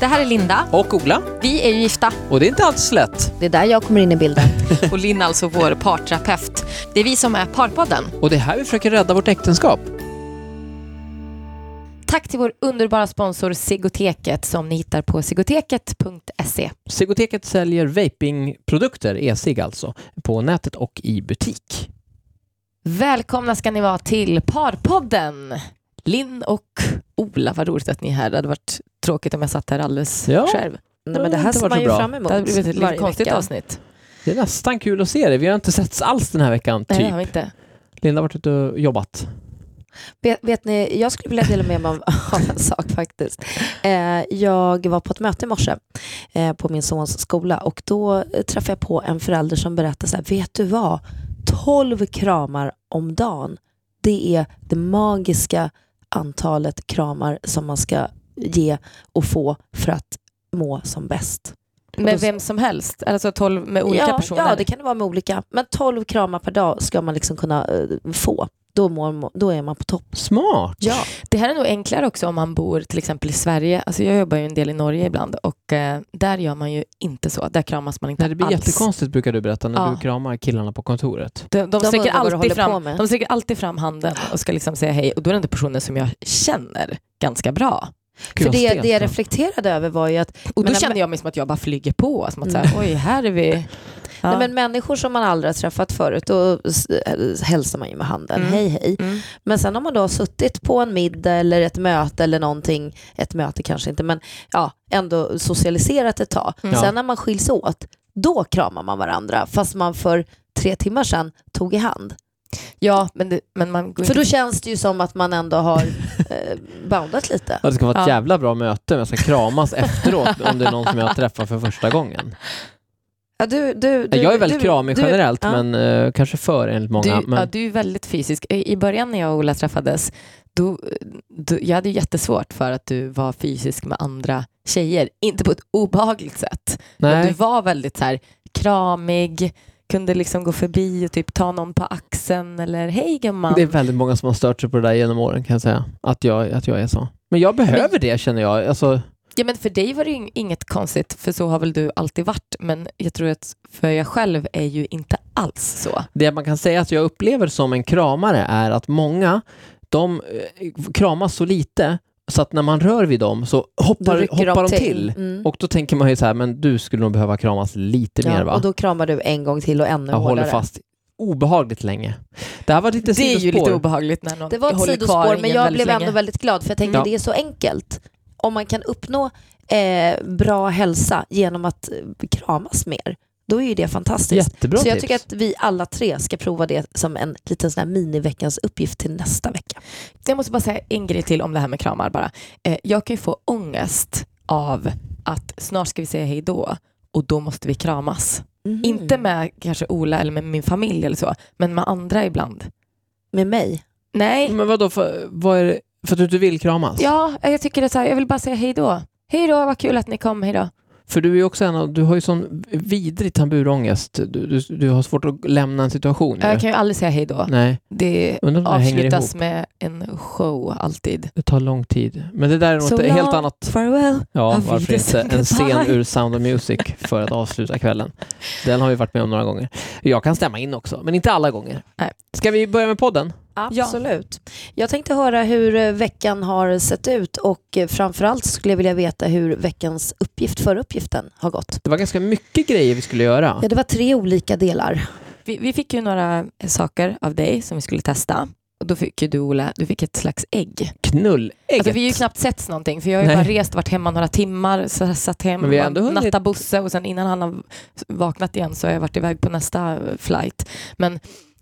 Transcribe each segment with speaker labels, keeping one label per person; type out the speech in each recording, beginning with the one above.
Speaker 1: Det här är Linda.
Speaker 2: Och Ola.
Speaker 1: Vi är ju gifta.
Speaker 2: Och det är inte alls lätt.
Speaker 3: Det är där jag kommer in i bilden.
Speaker 1: Och Linn alltså vår parterapeut. Det är vi som är Parpodden.
Speaker 2: Och det är här vi försöker rädda vårt äktenskap.
Speaker 1: Tack till vår underbara sponsor Sigoteket som ni hittar på sigoteket.se.
Speaker 2: Sigoteket säljer vapingprodukter, e-cigg alltså, på nätet och i butik.
Speaker 1: Välkomna ska ni vara till Parpodden. Linn och Ola, vad roligt att ni är här. Det hade varit tråkigt om jag satt här alldeles
Speaker 2: Ja.
Speaker 1: själv.
Speaker 3: Nej, men det här ser man ju
Speaker 2: bra.
Speaker 3: fram emot
Speaker 1: Det hade blivit ett lite konstigt
Speaker 3: vecka.
Speaker 1: avsnitt.
Speaker 2: Det är nästan kul att se det. Vi har inte setts alls den här veckan,
Speaker 1: Nej,
Speaker 2: typ.
Speaker 1: det har vi inte.
Speaker 2: Linda har varit ute och jobbat.
Speaker 3: Vet, vet ni, jag skulle vilja dela med mig av av en sak faktiskt. Eh, jag var på ett möte i morse eh, på min sons skola och då eh, träffade jag på en förälder som berättade så här, vet du vad? 12 kramar om dagen. Det är det magiska antalet kramar som man ska ge och få för att må som bäst.
Speaker 1: Med vem som helst? Alltså 12 med olika
Speaker 3: ja,
Speaker 1: personer?
Speaker 3: Ja, det kan det vara med olika. Men 12 kramar per dag ska man liksom kunna eh, få. Då, mår, då är man på topp.
Speaker 2: Smart.
Speaker 3: Ja.
Speaker 1: Det här är nog enklare också om man bor till exempel i Sverige. Alltså jag jobbar ju en del i Norge ibland och eh, där gör man ju inte så. Där kramas man inte
Speaker 2: Nej, det blir
Speaker 1: alls.
Speaker 2: jättekonstigt brukar du berätta när
Speaker 1: Ja.
Speaker 2: du kramar killarna på kontoret.
Speaker 1: De, de,
Speaker 3: De
Speaker 1: sträcker alltid fram,
Speaker 3: med.
Speaker 1: de sträcker alltid fram handen och ska liksom säga hej och då är det inte personer som jag känner ganska bra.
Speaker 2: Gud,
Speaker 3: För det,
Speaker 2: stelt,
Speaker 3: det jag
Speaker 2: ja.
Speaker 3: reflekterade över var ju att
Speaker 1: Och då
Speaker 3: Men-
Speaker 1: känner jag mig som att jag bara flyger på. Som att så här, oj, här är vi. Ja.
Speaker 3: nej, men människor som man aldrig har träffat förut, då eh, hälsar man ju med handen,
Speaker 1: Mm.
Speaker 3: hej hej.
Speaker 1: Mm.
Speaker 3: Men sen om man då har suttit på en middag eller ett möte eller någonting, ett möte kanske inte, men ja, ändå socialiserat ett tag.
Speaker 1: Mm.
Speaker 3: Sen när man skiljs åt, då kramar man varandra, fast man för tre timmar sedan tog i hand.
Speaker 1: Ja, men, det, men man går
Speaker 3: För då känns det ju som att man ändå har eh, boundat lite.
Speaker 2: Ja, det ska vara ett
Speaker 1: Ja.
Speaker 2: jävla bra möte, men jag ska kramas efteråt om det är någon som jag träffar för första gången.
Speaker 3: Ja, du, du, du,
Speaker 2: jag är väldigt
Speaker 3: du,
Speaker 2: kramig
Speaker 3: du-
Speaker 2: generellt,
Speaker 3: ja.
Speaker 2: men eh, kanske för enligt många.
Speaker 1: Du,
Speaker 2: men...
Speaker 1: ja, du är väldigt fysisk. I början när jag och Ola träffades, då, då, jag hade ju jättesvårt för att du var fysisk med andra tjejer. Inte på ett obehagligt sätt, men
Speaker 2: Nej.
Speaker 1: du var väldigt så här, kramig, kunde liksom gå förbi och typ ta någon på axeln eller hej gumman.
Speaker 2: Det är väldigt många som har stört sig på det där genom åren kan jag säga. Att jag, att jag är så. Men jag behöver det känner jag. Alltså,
Speaker 1: Ja, men för dig var det ju inget konstigt, för så har väl du alltid varit. Men jag tror att för jag själv är ju inte alls så.
Speaker 2: det man kan säga att jag upplever som en kramare är att många, de eh, kramas så lite så att när man rör vid dem så hoppar, hoppar de till.
Speaker 3: Mm.
Speaker 2: Och då tänker man ju så här, men du skulle nog behöva kramas lite mer
Speaker 3: Ja,
Speaker 2: va?
Speaker 3: och då kramar du en gång till och ännu
Speaker 2: jag håller
Speaker 3: hårdare.
Speaker 2: fast obehagligt länge. Det här var lite
Speaker 1: Det är ju lite obehagligt när någon
Speaker 3: Det var ett sidospår, men jag blev
Speaker 1: länge.
Speaker 3: ändå väldigt glad för jag tänkte
Speaker 2: Ja.
Speaker 3: det är så enkelt. Om man kan uppnå eh, bra hälsa genom att eh, kramas mer, då är ju det fantastiskt.
Speaker 2: Jättebra
Speaker 3: så jag
Speaker 2: tips.
Speaker 3: tycker att vi alla tre ska prova det som en liten sån här miniveckans uppgift till nästa vecka.
Speaker 1: Jag måste bara säga en grej till om det här med kramar bara. Eh, jag kan ju få ångest av att snart ska vi säga hej då och då måste vi kramas.
Speaker 3: Mhm.
Speaker 1: Inte med kanske Ola eller med min familj eller så, men med andra ibland.
Speaker 3: med mig.
Speaker 1: Nej,
Speaker 2: Men vadå, för, vad är det, för att du inte vill kramas?
Speaker 1: ja, jag tycker det är så här, jag vill bara säga hej då. Hej då, vad kul att ni kom, hej då.
Speaker 2: För du är ju också en av, du har ju sån vidrig tamburångest. Du, du, du har svårt att lämna en situation. ju.
Speaker 1: Jag kan ju aldrig säga hej då.
Speaker 2: Nej,
Speaker 1: Det avslutas med en show alltid.
Speaker 2: Det tar lång tid. Men det där är något
Speaker 1: So
Speaker 2: helt
Speaker 1: long,
Speaker 2: annat.
Speaker 1: Farewell.
Speaker 2: Ja, varför inte? En scen ur Sound of Music för att avsluta kvällen. Den har vi varit med om några gånger. Jag kan stämma in också, men inte alla gånger.
Speaker 1: Nej.
Speaker 2: Ska vi börja med podden?
Speaker 3: Absolut. Jag tänkte höra hur eh, veckan har sett ut och eh, framförallt skulle jag vilja veta hur veckans uppgift för uppgiften har gått.
Speaker 2: Det var ganska mycket grejer vi skulle göra.
Speaker 3: Ja, det var tre olika delar.
Speaker 1: Vi, vi fick ju några saker av dig som vi skulle testa. Och då fick ju du Ola, du fick ett slags ägg.
Speaker 2: Knullägget.
Speaker 1: Alltså, vi har ju knappt sett någonting för jag har ju
Speaker 2: Nej.
Speaker 1: bara rest, varit hemma några timmar, så satt hem,
Speaker 2: Men vi har ändå hunnit-
Speaker 1: natta Bosse och sen innan han har vaknat igen så har jag varit iväg på nästa flight. Men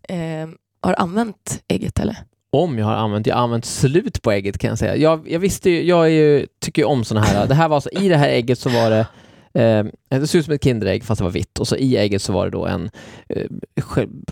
Speaker 1: eh, har använt ägget eller?
Speaker 2: Om jag har använt, jag har använt slut på ägget kan jag säga. Jag, jag visste ju, jag är ju, tycker ju om sådana här, det här var alltså, i det här ägget så var det Eh, det såg ut som ett Kinderägg fast det var vitt och så i ägget så var det då en, eh,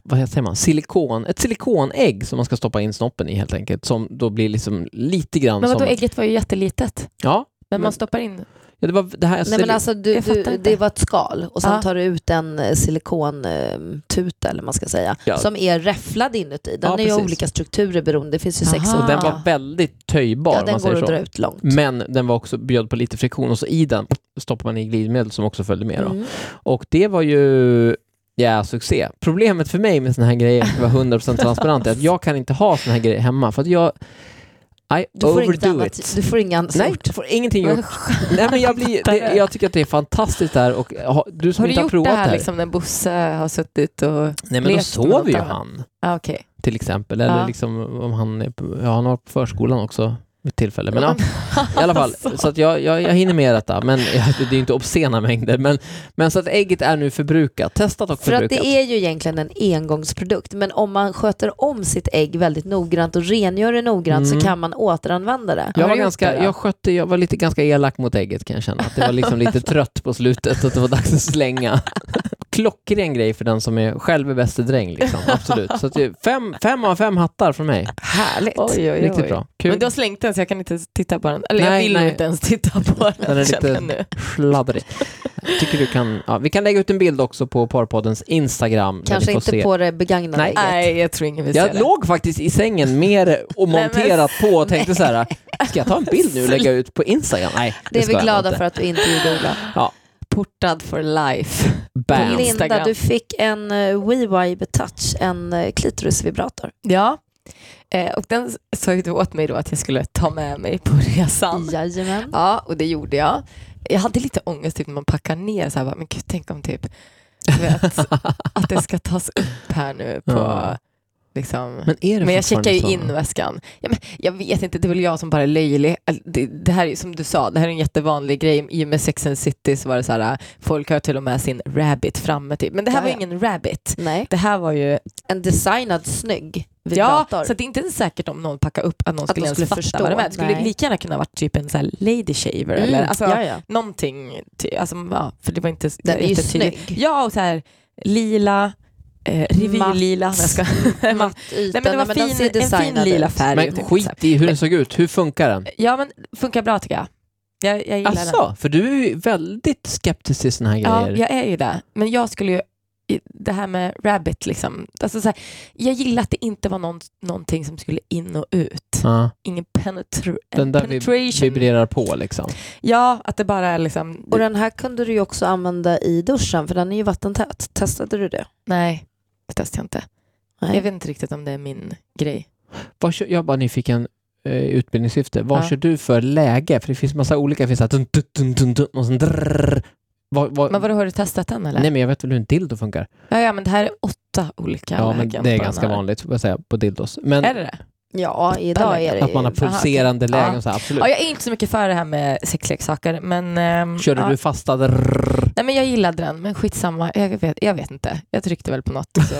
Speaker 2: vad säger man, silikon, ett silikonägg som man ska stoppa in snoppen i helt enkelt som då blir liksom lite grann
Speaker 1: Men vadå,
Speaker 2: som...
Speaker 1: ägget var ju jättelitet.
Speaker 2: Ja,
Speaker 1: Men,
Speaker 2: Men-
Speaker 1: man stoppar in
Speaker 2: Ja, det, var, det, här,
Speaker 3: Nej, men alltså, du, du,
Speaker 1: inte.
Speaker 3: det var ett skal och sen
Speaker 1: Ja.
Speaker 3: tar du ut en eh, silikontuta eller man ska säga,
Speaker 2: Ja.
Speaker 3: som är räfflad inuti. Den
Speaker 2: Ja,
Speaker 3: är ju
Speaker 2: precis.
Speaker 3: olika strukturer beroende, det finns ju sex
Speaker 2: och den var väldigt töjbar
Speaker 3: Ja, den
Speaker 2: man
Speaker 3: går att dra ut långt.
Speaker 2: Men den var också bjöd på lite friktion och så i den stoppar man i glidmedel som också följde med. Då.
Speaker 3: Mm.
Speaker 2: Och det var ju ja, succé. Problemet för mig med såna här grejer, att vara 100% transparent, är att jag kan inte ha såna här grejer hemma för att jag I
Speaker 3: Du
Speaker 2: overdo
Speaker 3: annat,
Speaker 2: it.
Speaker 3: du får ingen
Speaker 2: Nej, får ingenting gjort. Nej, men jag, blir, det, jag tycker att det är fantastiskt där och ha, du som
Speaker 1: Har du
Speaker 2: inte har
Speaker 1: gjort
Speaker 2: provat
Speaker 1: det
Speaker 2: det
Speaker 1: här
Speaker 2: här.
Speaker 1: liksom när Bosse har suttit och...
Speaker 2: Nej men då sover ju han
Speaker 1: Ah, Okej.
Speaker 2: till exempel. Eller
Speaker 1: Ja.
Speaker 2: liksom om han ja, han har på förskolan också vid tillfälle. Men ja, i alla fall, så att jag, jag, jag hinner med detta. Men det är ju inte obscena mängder. Men, men så att ägget är nu förbrukat. Testat och
Speaker 3: För att
Speaker 2: förbrukat.
Speaker 3: det är ju egentligen en engångsprodukt, men om man sköter om sitt ägg väldigt noggrant och rengör det noggrant
Speaker 2: Mm.
Speaker 3: så kan man återanvända det.
Speaker 2: Jag
Speaker 1: Har
Speaker 2: var, ganska,
Speaker 1: det
Speaker 2: jag, skötte, jag var lite ganska elak mot ägget kan jag känna. Att det var liksom lite trött på slutet och att det var dags att slänga. Klockren grej för den som är själv är bäste dräng. Liksom. Absolut. Så att det, fem, fem av fem hattar från mig.
Speaker 3: Härligt.
Speaker 1: Oj, oj, oj.
Speaker 2: Riktigt bra. Kul.
Speaker 1: Men du har slängt den så jag kan inte titta på den. Eller
Speaker 2: Nej,
Speaker 1: jag vill
Speaker 2: nej.
Speaker 1: inte ens titta på den.
Speaker 2: Den är lite-
Speaker 1: jag.
Speaker 2: Sladdrig. Jag tycker du kan, ja, vi kan lägga ut en bild också på Parpoddens Instagram.
Speaker 3: Kanske inte
Speaker 2: se.
Speaker 3: på det begagnade
Speaker 2: Nej.
Speaker 1: Nej, jag tror ingen vill se
Speaker 2: Jag
Speaker 1: det.
Speaker 2: låg faktiskt i sängen mer och
Speaker 1: Nej,
Speaker 2: monterat på och tänkte så här, ska jag ta en bild nu och lägga ut på Instagram? Nej,
Speaker 3: Det är
Speaker 2: ska
Speaker 3: vi
Speaker 2: jag
Speaker 3: glada
Speaker 2: inte.
Speaker 3: för att du inte gjorde Ola.
Speaker 1: Portad for life.
Speaker 2: Bam.
Speaker 1: Linda.
Speaker 3: Du fick en uh, WeVibe Touch, en uh, klitorisvibrator.
Speaker 1: Ja. Eh, och den sa ju du åt mig då att jag skulle ta med mig på resan.
Speaker 3: Jajamän.
Speaker 1: Ja, och det gjorde jag. Jag hade lite ångest typ, när man packar ner, så här, bara, men gud, tänk om typ, vet, att det ska tas upp här nu på...
Speaker 2: Ja.
Speaker 1: Liksom.
Speaker 2: Men är det
Speaker 1: Men jag checkar ju
Speaker 2: så?
Speaker 1: in väskan. Ja, men jag vet inte, det är väl jag som bara är löjlig. Det, det här är som du sa, det här är en jättevanlig grej. I och med Sex and City så var det så här, folk har till och med sin rabbit framme typ. Men det här
Speaker 3: Ja,
Speaker 1: var
Speaker 3: ja.
Speaker 1: ingen rabbit.
Speaker 3: Nej,
Speaker 1: Det här var ju,
Speaker 3: en designad snygg
Speaker 1: ja,
Speaker 3: vibrator.
Speaker 1: så att det är inte säkert om någon packar upp att någon
Speaker 3: Att
Speaker 1: skulle ens
Speaker 3: skulle
Speaker 1: fatta
Speaker 3: förstå,
Speaker 1: vad det var. Det skulle
Speaker 3: nej.
Speaker 1: lika gärna kunna varit typ en så här lady shaver
Speaker 3: Mm,
Speaker 1: eller alltså,
Speaker 3: ja, ja.
Speaker 1: någonting. Ty, alltså, ja, för det var inte
Speaker 3: Den är ju snygg.
Speaker 1: Ja, och så här lila, eh, revylila.
Speaker 3: Matt.
Speaker 1: Jag ska-
Speaker 3: Matt yta.
Speaker 1: Nej, men det var
Speaker 3: Nej, den
Speaker 1: fin,
Speaker 3: ser
Speaker 1: en fin lila färg.
Speaker 2: Men
Speaker 1: säga.
Speaker 2: skit i hur den såg ut, hur funkar den?
Speaker 1: Ja, men funkar bra tycker jag. Jag, jag gillar den.
Speaker 2: Alltså, för du är ju väldigt skeptisk till såna här
Speaker 1: Ja,
Speaker 2: grejer.
Speaker 1: jag är ju det. Men jag skulle ju, det här med rabbit, liksom, alltså så här, jag gillar att det inte var någon, någonting som skulle in och ut.
Speaker 2: Ja,
Speaker 1: Ingen penetra-
Speaker 2: den där
Speaker 1: penetration.
Speaker 2: vibrerar på liksom.
Speaker 1: Ja, att det bara är liksom...
Speaker 3: Och den här kunde du ju också använda i duschen för den är ju vattentät. Testade du det?
Speaker 1: Nej, det jag inte.
Speaker 3: Nej.
Speaker 1: Jag vet inte riktigt om det är min grej.
Speaker 2: Vad kör, jag är bara nyfiken eh, utbildningssyfte. Vad
Speaker 1: Ja.
Speaker 2: kör du för läge? För det finns massa olika. Det finns så här dun, dun, dun, dun, dun, och sen drrrr. Vad, vad,
Speaker 1: Men vadå, har du testat den eller?
Speaker 2: nej men jag vet väl hur en dildo funkar.
Speaker 1: Ja, ja, men det här är åtta olika
Speaker 2: Ja, men
Speaker 1: lägen
Speaker 2: det är ganska vanligt får jag säga, på dildos. Men
Speaker 1: Är det det?
Speaker 3: Ja, idag är det
Speaker 2: att man har pulserande
Speaker 1: Aha,
Speaker 2: lägen, så här, absolut.
Speaker 1: Ja, jag är inte så mycket för det här med sexleksaker, men... ehm,
Speaker 2: Körde
Speaker 1: ja.
Speaker 2: du fasta?
Speaker 1: Nej, men jag gillade den, men skitsamma. Jag vet, jag vet inte. Jag tryckte väl på något så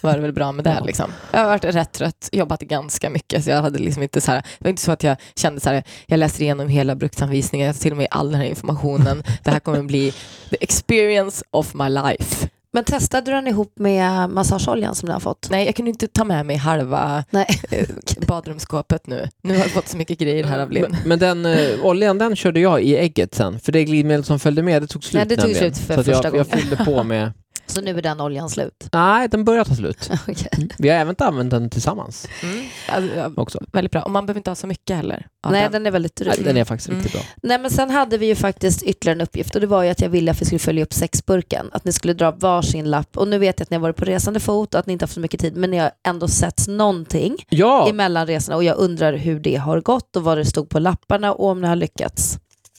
Speaker 1: var det väl bra med det.
Speaker 2: Ja.
Speaker 1: Liksom. Jag har varit rätt trött, jobbat ganska mycket, så jag hade liksom inte så här, det var inte så att jag kände så här, jag läser igenom hela bruksanvisningen, jag tar till och med all den här informationen. Det här kommer bli the experience of my life.
Speaker 3: Men testade du den ihop med massageoljan som ni har fått?
Speaker 1: Nej, jag kunde inte ta med mig halva
Speaker 3: Nej.
Speaker 1: eh, badrumsskåpet nu. Nu har jag fått så mycket grejer här av Linn.
Speaker 2: Men, men den eh, oljan den körde jag i ägget sen, för det glidmedel som följde med det tog slut
Speaker 3: Nej, det tog
Speaker 2: nämligen.
Speaker 3: slut för
Speaker 2: Så
Speaker 3: första
Speaker 2: jag, jag
Speaker 3: gången.
Speaker 2: fyllde på med,
Speaker 3: Så nu är den oljan slut?
Speaker 2: nej den börjar ta slut.
Speaker 3: Okej.
Speaker 2: Vi har även använt den tillsammans
Speaker 1: Mm. Alltså,
Speaker 2: också.
Speaker 1: väldigt bra. Och man behöver inte ha så mycket heller.
Speaker 3: Nej,
Speaker 1: den.
Speaker 3: den är väldigt dryg.
Speaker 2: Nej, Den är faktiskt
Speaker 1: Mm.
Speaker 2: riktigt bra.
Speaker 3: Nej, men sen hade vi ju faktiskt ytterligare en uppgift och det var ju att jag ville att vi skulle följa upp sexburken. Att ni skulle dra varsin lapp och nu vet jag att ni har varit på resande fot och att ni inte har haft så mycket tid men ni har ändå sett någonting
Speaker 2: Ja,
Speaker 3: emellan resorna och jag undrar hur det har gått och vad det stod på lapparna och om ni har lyckats.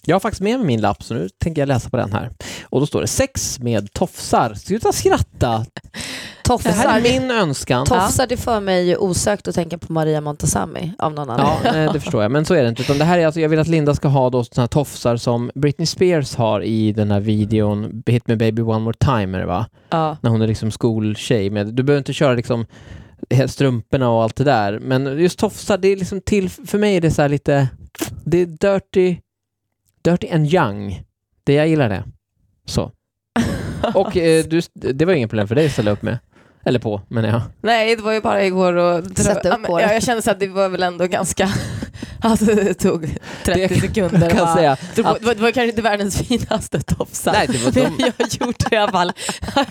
Speaker 2: Jag har faktiskt med mig min lapp så nu tänker jag läsa på den här. Och då står det sex med tofsar. Sluta skratta! Det här
Speaker 3: Tofsar,
Speaker 2: är min önskan.
Speaker 3: tofsar det för mig osökt att tänka på Maria Montazami av någon annan.
Speaker 2: Ja, nej, det förstår jag. Men så är det inte. Utan det här är alltså, jag vill att Linda ska ha då såna här tofsar som Britney Spears har i den här videon Hit Me Baby One More Time, är det va?
Speaker 1: Ja.
Speaker 2: När hon är liksom skoltjej. Med, du behöver inte köra liksom strumporna och allt det där. Men just tofsar, det är liksom till, för mig är det så här lite, det är dirty, dirty and young. Det, jag gillar det. Så. Och eh, du, det var ingen problem för dig att ställa upp med. Eller på, men jag.
Speaker 1: Nej, det var ju bara igår och...
Speaker 3: Sätta upp
Speaker 1: ja, Jag kände så att det var väl ändå ganska... Alltså det tog 30
Speaker 2: Det
Speaker 1: sekunder.
Speaker 2: Jag kan säga
Speaker 1: det, var,
Speaker 2: att-
Speaker 1: det, var, det var kanske inte världens finaste tofsar.
Speaker 2: Nej, det var de,
Speaker 1: jag gjorde det i alla fall.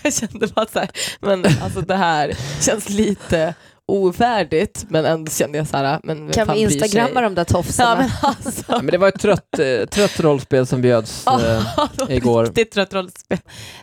Speaker 1: Jag kände bara så här, men alltså det här känns lite ovärdigt. Men ändå kände jag så här, men
Speaker 3: Kan vi instagramma de där tofsarna?
Speaker 1: Ja men alltså.
Speaker 2: Ja, men det var ett trött, eh, trött rollspel som bjöds. Eh, igår.
Speaker 1: Riktigt trött rollspel.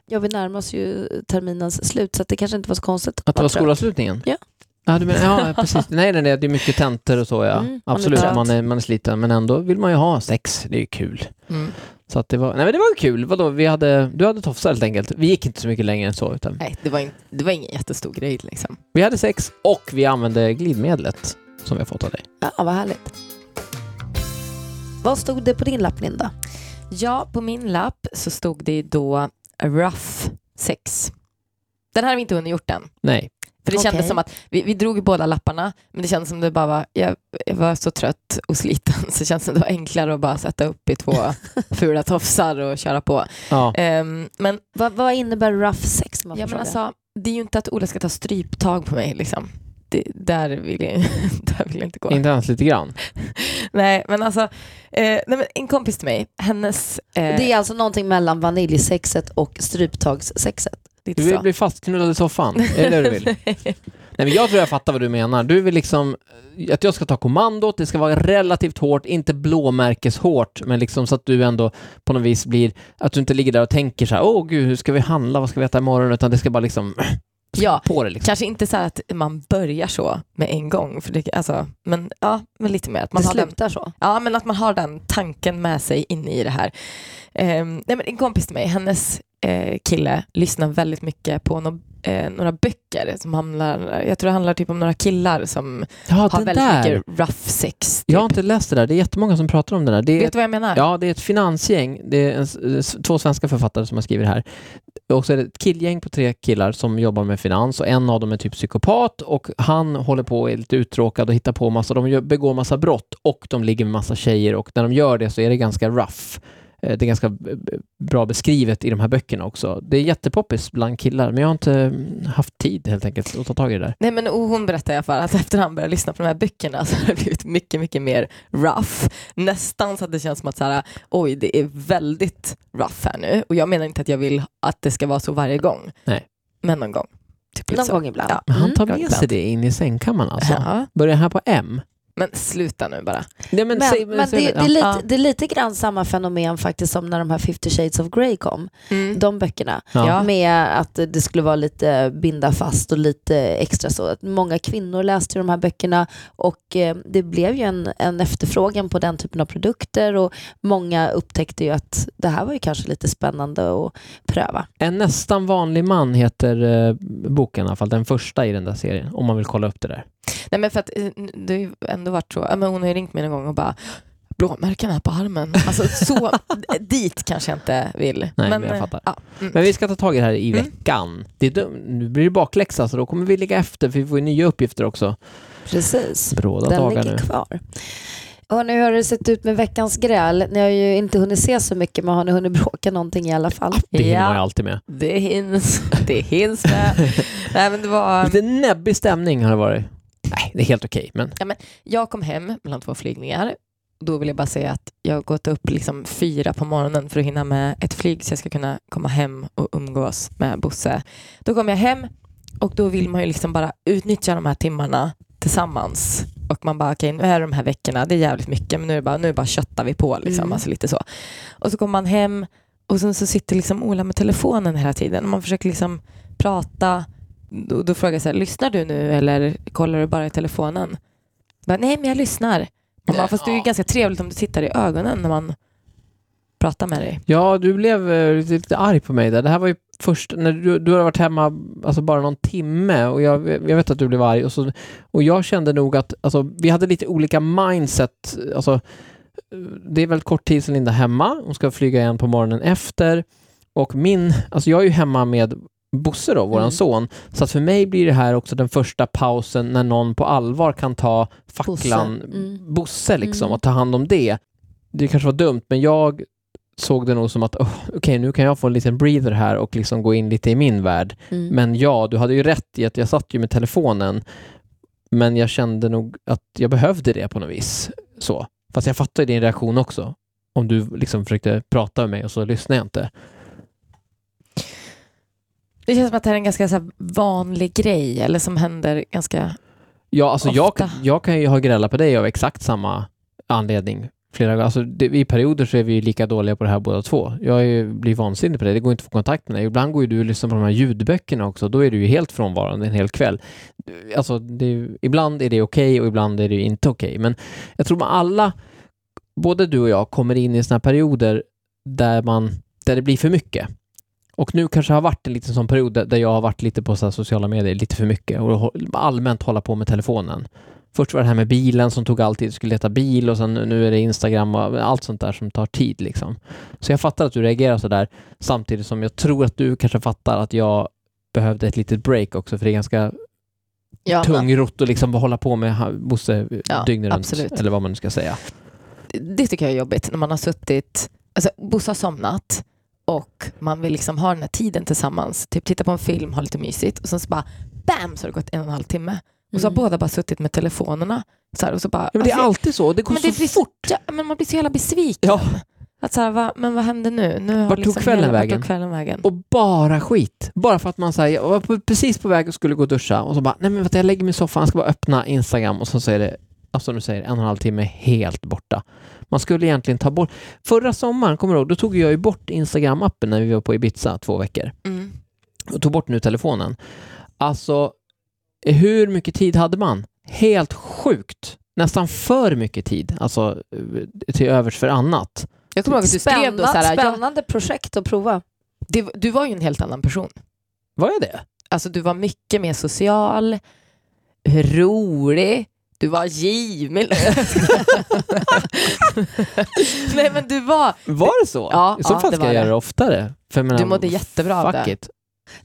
Speaker 3: Ja, vi närmar oss ju terminens slut så det kanske inte var så konstigt.
Speaker 2: att det var skolavslutningen?
Speaker 3: Ja.
Speaker 2: Ja, du menar, ja precis. Nej, nej, nej, det är mycket tentor och så ja.
Speaker 3: Mm, man är
Speaker 2: Absolut, man är, man är sliten. Men ändå vill man ju ha sex. Det är ju kul.
Speaker 1: Mm.
Speaker 2: Så att det var, nej men det var kul. Vadå, vi hade, du hade tofsar helt enkelt. Vi gick inte så mycket längre än så. Utan
Speaker 1: Nej, det var, in, det var ingen jättestor grej liksom.
Speaker 2: vi hade sex och vi använde glidmedlet som vi har fått av dig.
Speaker 3: Ja, vad härligt. Vad stod det på din lapp, Linda?
Speaker 1: Ja, på min lapp så stod det då rough sex. Den här har vi inte hunnit gjort än.
Speaker 2: Nej.
Speaker 1: För det
Speaker 3: Okej.
Speaker 1: kändes som att vi, vi drog båda lapparna, men det kändes som det bara var, jag, jag var så trött och sliten så det kändes som det var enklare att bara sätta upp i två fula tofsar och köra på.
Speaker 2: Ja.
Speaker 1: Ehm, men,
Speaker 3: Vad, vad innebär rough sex? man
Speaker 1: ja, men alltså, det är ju inte att Ola ska ta stryptag på mig. Liksom. Det, där, vill jag, där vill jag inte gå.
Speaker 2: Inte ens lite grann.
Speaker 1: Nej, men alltså, eh, nej, men en kompis till mig, hennes... Eh,
Speaker 3: Det är alltså någonting mellan vaniljsexet och stryptagssexet.
Speaker 1: Lite
Speaker 2: Du vill
Speaker 1: så.
Speaker 2: bli fastknullad i soffan. Är det det du vill? Nej men jag tror jag fattar vad du menar. Du vill liksom att jag ska ta kommandot, det ska vara relativt hårt, inte blåmärkeshårt, men liksom så att du ändå på något vis blir, att du inte ligger där och tänker så här, åh gud, hur ska vi handla, vad ska vi äta imorgon, utan det ska bara liksom
Speaker 1: Ja,
Speaker 2: på det liksom.
Speaker 1: Kanske inte så här att man börjar så med en gång, för det, alltså, men, ja, men lite mer. Att man
Speaker 3: det
Speaker 1: har den,
Speaker 3: slutar så.
Speaker 1: ja, men att man har den tanken med sig in i det här. Ehm, nej, men en kompis till mig, hennes eh, kille lyssnar väldigt mycket på no, eh, några böcker som handlar, jag tror det handlar typ om några killar som
Speaker 2: Ja,
Speaker 1: har väldigt
Speaker 2: där.
Speaker 1: mycket rough sex. Typ.
Speaker 2: Jag har inte läst det där, det är jättemånga som pratar om det där. Det är,
Speaker 1: Vet du vad jag menar?
Speaker 2: Ja, det är ett finansgäng. Det är en, två svenska författare som har skrivit det här. Och så är det ett killgäng på tre killar som jobbar med finans och en av dem är typ psykopat och han håller på och är lite uttråkad och hittar på massa, de begår massa brott och de ligger med massa tjejer och när de gör det så är det ganska rough. Eh, Det är ganska b- bra beskrivet i de här böckerna också. Det är jättepoppis bland killar, men jag har inte mm, haft tid helt enkelt att ta tag i det där.
Speaker 1: Nej, men, och hon berättade i alla fall att efter han började lyssna på de här böckerna så har det blivit mycket, mycket mer rough. Nästan så att det känns som att så här, oj, det är väldigt rough här nu. Och jag menar inte att jag vill att det ska vara så varje gång.
Speaker 2: Nej.
Speaker 1: Men någon gång. Typ
Speaker 3: Någon
Speaker 1: så.
Speaker 3: gång ibland.
Speaker 1: Ja.
Speaker 2: Men han tar
Speaker 1: Mm,
Speaker 2: med sig det in i sängkammaren alltså.
Speaker 1: Ja.
Speaker 2: Börjar här på M.
Speaker 1: Men sluta nu bara.
Speaker 3: Men,
Speaker 2: säg-
Speaker 3: men,
Speaker 2: säg-
Speaker 3: det, är lite,
Speaker 1: Ja.
Speaker 3: det är lite grann samma fenomen faktiskt som när de här 50 shades of Grey kom.
Speaker 1: Mm.
Speaker 3: De böckerna.
Speaker 2: Ja.
Speaker 3: Med att det skulle vara lite binda fast och lite extra så. Att Många kvinnor läste de här böckerna och eh, det blev ju en, en efterfrågan på den typen av produkter och många upptäckte ju att det här var ju kanske lite spännande att pröva.
Speaker 2: En nästan vanlig man heter eh, boken i alla fall, den första i den där serien, om man vill kolla upp det där.
Speaker 1: Nej, men för att eh, det har ju ändå varit så. Men hon har ju ringt mig någon gång och bara blåmärken här på armen. Alltså så dit kanske jag inte vill.
Speaker 2: Nej,
Speaker 1: men
Speaker 2: men jag fattar.
Speaker 1: Ja. Mm.
Speaker 2: Men vi ska ta tag i det här i
Speaker 1: Mm.
Speaker 2: veckan. Det är dum. Nu blir det bakläxa, så då kommer vi ligga efter, för vi får ju nya uppgifter också.
Speaker 3: Precis.
Speaker 2: Bråda
Speaker 3: Den
Speaker 2: dagar
Speaker 3: ligger
Speaker 2: nu.
Speaker 3: kvar. Och nu har det sett ut med veckans gräl. Ni har ju inte hunnit se så mycket men har ni hunnit bråka någonting i alla fall?
Speaker 2: Det hinner
Speaker 1: Ja.
Speaker 2: ju alltid med.
Speaker 1: Det hinns, det hinns med. Nej, men det var,
Speaker 2: Lite näbbig stämning har det varit. Det är helt okej, men
Speaker 1: jag kom hem mellan två flygningar. Då vill jag bara säga att jag har gått upp liksom fyra på morgonen för att hinna med ett flyg så jag ska kunna komma hem och umgås med Bosse. Då kom jag hem och då vill man ju liksom bara utnyttja de här timmarna tillsammans. Och man bara, okej nu är det de här veckorna, det är jävligt mycket men nu är det bara, nu bara köttar vi på liksom,
Speaker 3: Mm.
Speaker 1: alltså lite så. Och så kommer man hem och sen så sitter liksom Ola med telefonen hela tiden och man försöker liksom prata. Då, då frågar jag så här, lyssnar du nu eller kollar du bara i telefonen? Bara, Nej men jag lyssnar. Man bara, fast det är ju ganska trevligt om du tittar i ögonen när man pratar med dig.
Speaker 2: ja, du blev eh, lite, lite arg på mig där. Det här var ju först, när du, du har varit hemma alltså bara någon timme och jag, jag vet att du blev arg och, så, och jag kände nog att alltså, vi hade lite olika mindset. Alltså, det är väl kort tid sedan Linda är hemma, hon ska flyga igen på morgonen efter och min, alltså jag är ju hemma med Bosse då, våran
Speaker 3: Mm.
Speaker 2: son, så att för mig blir det här också den första pausen när någon på allvar kan ta facklan
Speaker 3: Bosse. Mm.
Speaker 2: Bosse liksom
Speaker 3: Mm.
Speaker 2: och ta hand om det. Det kanske var dumt, men jag såg det nog som att oh, okej, nu kan jag få en liten breather här och liksom gå in lite i min värld.
Speaker 3: Mm.
Speaker 2: Men ja, du hade ju rätt i att jag satt ju med telefonen, men jag kände nog att jag behövde det på något vis. Så. Fast jag fattar din reaktion också. Om du liksom försökte prata med mig och så lyssnar jag inte.
Speaker 1: Det känns som att det här är en ganska så vanlig grej eller som händer ganska...
Speaker 2: Ja, alltså jag,
Speaker 1: Ofta.
Speaker 2: jag kan ju ha grällat på dig av exakt samma anledning. Flera gånger. Alltså, det, I perioder så är vi lika dåliga på det här båda två. Jag är, ju- blir vansinnig på det. Det går inte att få kontakt med dig. Ibland går ju du och lyssnar på de här ljudböckerna också. Då är du ju helt frånvarande en hel kväll. Alltså, det ibland är det okej och ibland är det inte okej. Men jag tror att alla, både du och jag, kommer in i sådana här perioder där, man, där det blir för mycket. Och nu kanske har varit en liten sån period där- jag har varit lite på så sociala medier lite för mycket och allmänt hålla på med telefonen. Först var det här med bilen som tog alltid, skulle leta bil och sen nu är det Instagram och allt sånt där som tar tid liksom. Så jag fattar att du reagerar så där samtidigt som jag tror att du kanske fattar att jag behövde ett litet break också för det är ganska
Speaker 1: Ja,
Speaker 2: tungrott att liksom hålla på med Bosse
Speaker 1: Ja,
Speaker 2: dygnet runt,
Speaker 1: absolut.
Speaker 2: eller vad man nu ska säga.
Speaker 1: det tycker jag är jobbigt när man har suttit, alltså Bosse har somnat och man vill liksom ha den här tiden tillsammans, typ titta på en film, ha lite mysigt och sen så bara bam så har det gått en och en halv timme. Och så har
Speaker 3: Mm.
Speaker 1: båda bara suttit med telefonerna. Så här, och så bara,
Speaker 2: Ja, men det är
Speaker 1: alltså,
Speaker 2: alltid så, det går
Speaker 1: men
Speaker 2: så
Speaker 1: det blir
Speaker 2: fort.
Speaker 1: Ja, men man blir så jävla besviken.
Speaker 2: Ja.
Speaker 1: Att så här, va, men vad hände nu? nu har
Speaker 2: Vart tog kvällen
Speaker 1: hela-
Speaker 2: vägen?
Speaker 1: Tog kvällen vägen?
Speaker 2: Och bara skit. Bara för att man säger, jag var precis på väg och skulle gå och duscha och så bara, nej men vänta jag lägger mig i soffan, jag ska bara öppna Instagram och så säger det, alltså du säger en och en halv timme helt borta. Man skulle egentligen ta bort, förra sommaren, kommer du ihåg, då tog jag ju bort Instagram-appen när vi var på Ibiza två veckor
Speaker 1: Mm.
Speaker 2: och tog bort nu telefonen. Alltså, hur mycket tid hade man? Helt sjukt. Nästan för mycket tid, alltså eh, till övers för annat.
Speaker 1: Jag kommer ihåg att du skrev då så här, jag,
Speaker 3: spännande projekt att prova.
Speaker 1: det, du var ju en helt annan person.
Speaker 2: Var jag det?
Speaker 1: Alltså du var mycket mer social, rolig, du var givmild. Nej men du var,
Speaker 2: Var det så?
Speaker 1: Ja,
Speaker 2: I så
Speaker 1: ja,
Speaker 2: fall ska jag göra
Speaker 1: det.
Speaker 2: oftare. Menar,
Speaker 1: Du mådde jättebra av det.
Speaker 2: It.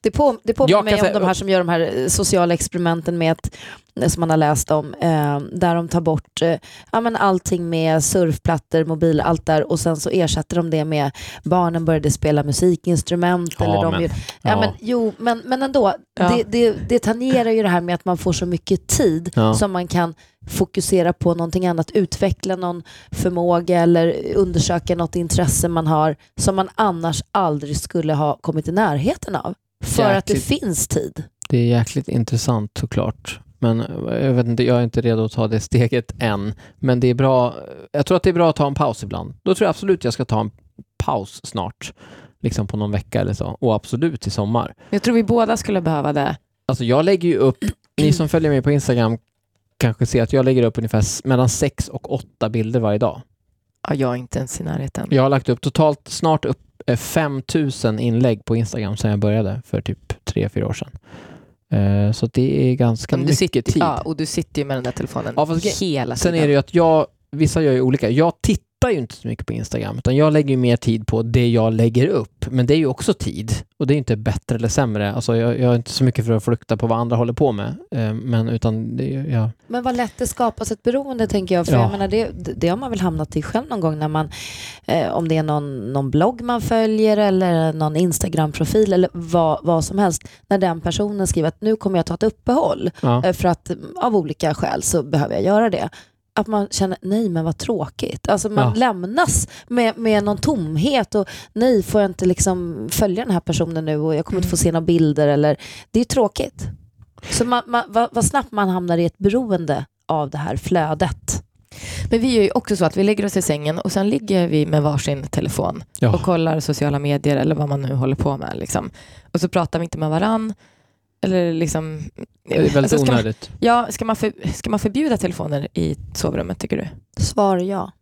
Speaker 3: Det, på, det påminner mig om
Speaker 2: säga-
Speaker 3: de här som gör de här eh, sociala experimenten med att, eh, som man har läst om, eh, där de tar bort eh, ja, men allting med surfplattor, mobil, allt där och sen så ersätter de det med barnen började spela musikinstrument.
Speaker 2: Ja,
Speaker 3: eller de
Speaker 2: men-
Speaker 3: ju- ja,
Speaker 2: ja.
Speaker 3: Men, jo, men, men ändå,
Speaker 1: Ja.
Speaker 3: det, det, det tangerar ju det här med att man får så mycket tid
Speaker 2: Ja.
Speaker 3: som man kan fokusera på någonting annat, utveckla någon förmåga eller undersöka något intresse man har som man annars aldrig skulle ha kommit i närheten av. För att det
Speaker 2: Jäkligt.
Speaker 3: finns tid.
Speaker 2: Det är jäkligt intressant såklart. Men eh, jag vet inte, jag är inte redo att ta det steget än. Men det är bra. Jag tror att det är bra att ta en paus ibland. Då tror jag absolut jag ska ta en paus snart. Liksom på någon vecka eller så. Och absolut i sommar.
Speaker 1: Jag tror vi båda skulle behöva det.
Speaker 2: Alltså jag lägger ju upp, ni som följer mig på Instagram kanske ser att jag lägger upp ungefär mellan sex och åtta bilder varje dag.
Speaker 1: Ja, jag är inte ens i närheten.
Speaker 2: Jag har lagt upp totalt snart upp eh, 5000 inlägg på Instagram sedan jag började för typ tre fyra år sedan. Eh, Så det är ganska mycket
Speaker 1: sitter,
Speaker 2: tid.
Speaker 1: Ja, och du sitter ju med den där telefonen
Speaker 2: Ja,
Speaker 1: hela
Speaker 2: Sen
Speaker 1: tiden.
Speaker 2: är det ju att jag, vissa gör ju olika. Jag tittar ju inte så mycket på Instagram, utan jag lägger ju mer tid på det jag lägger upp. Men det är ju också tid. Och det är inte bättre eller sämre. Alltså jag, jag är inte så mycket för att flukta på vad andra håller på med. Eh, Men utan det, är- ja.
Speaker 3: Men vad lätt det skapas ett beroende tänker jag. För
Speaker 2: Ja.
Speaker 3: jag menar, det, det har man väl hamnat i själv någon gång när man, eh, om det är någon, någon blogg man följer eller någon Instagram-profil eller vad, vad som helst. När den personen skriver att nu kommer jag ta ett uppehåll
Speaker 2: ja.
Speaker 3: eh, för att av olika skäl så behöver jag göra det. Att man känner, nej men vad tråkigt. Alltså man
Speaker 2: Ja.
Speaker 3: lämnas med, med någon tomhet och nej får jag inte liksom följa den här personen nu och jag kommer inte få se några bilder eller det är tråkigt. Så man, man, vad, vad snabbt man hamnar i ett beroende av det här flödet.
Speaker 1: Men vi är ju också så att vi lägger oss i sängen och sen ligger vi med varsin telefon
Speaker 2: Ja.
Speaker 1: och kollar sociala medier eller vad man nu håller på med. Liksom. Och så pratar vi inte med varann. Eller liksom,
Speaker 2: Det är väldigt
Speaker 1: Alltså, ska man-
Speaker 2: onödigt.
Speaker 1: ja, ska, man för, ska man förbjuda telefoner i sovrummet tycker du?
Speaker 3: Svar ja.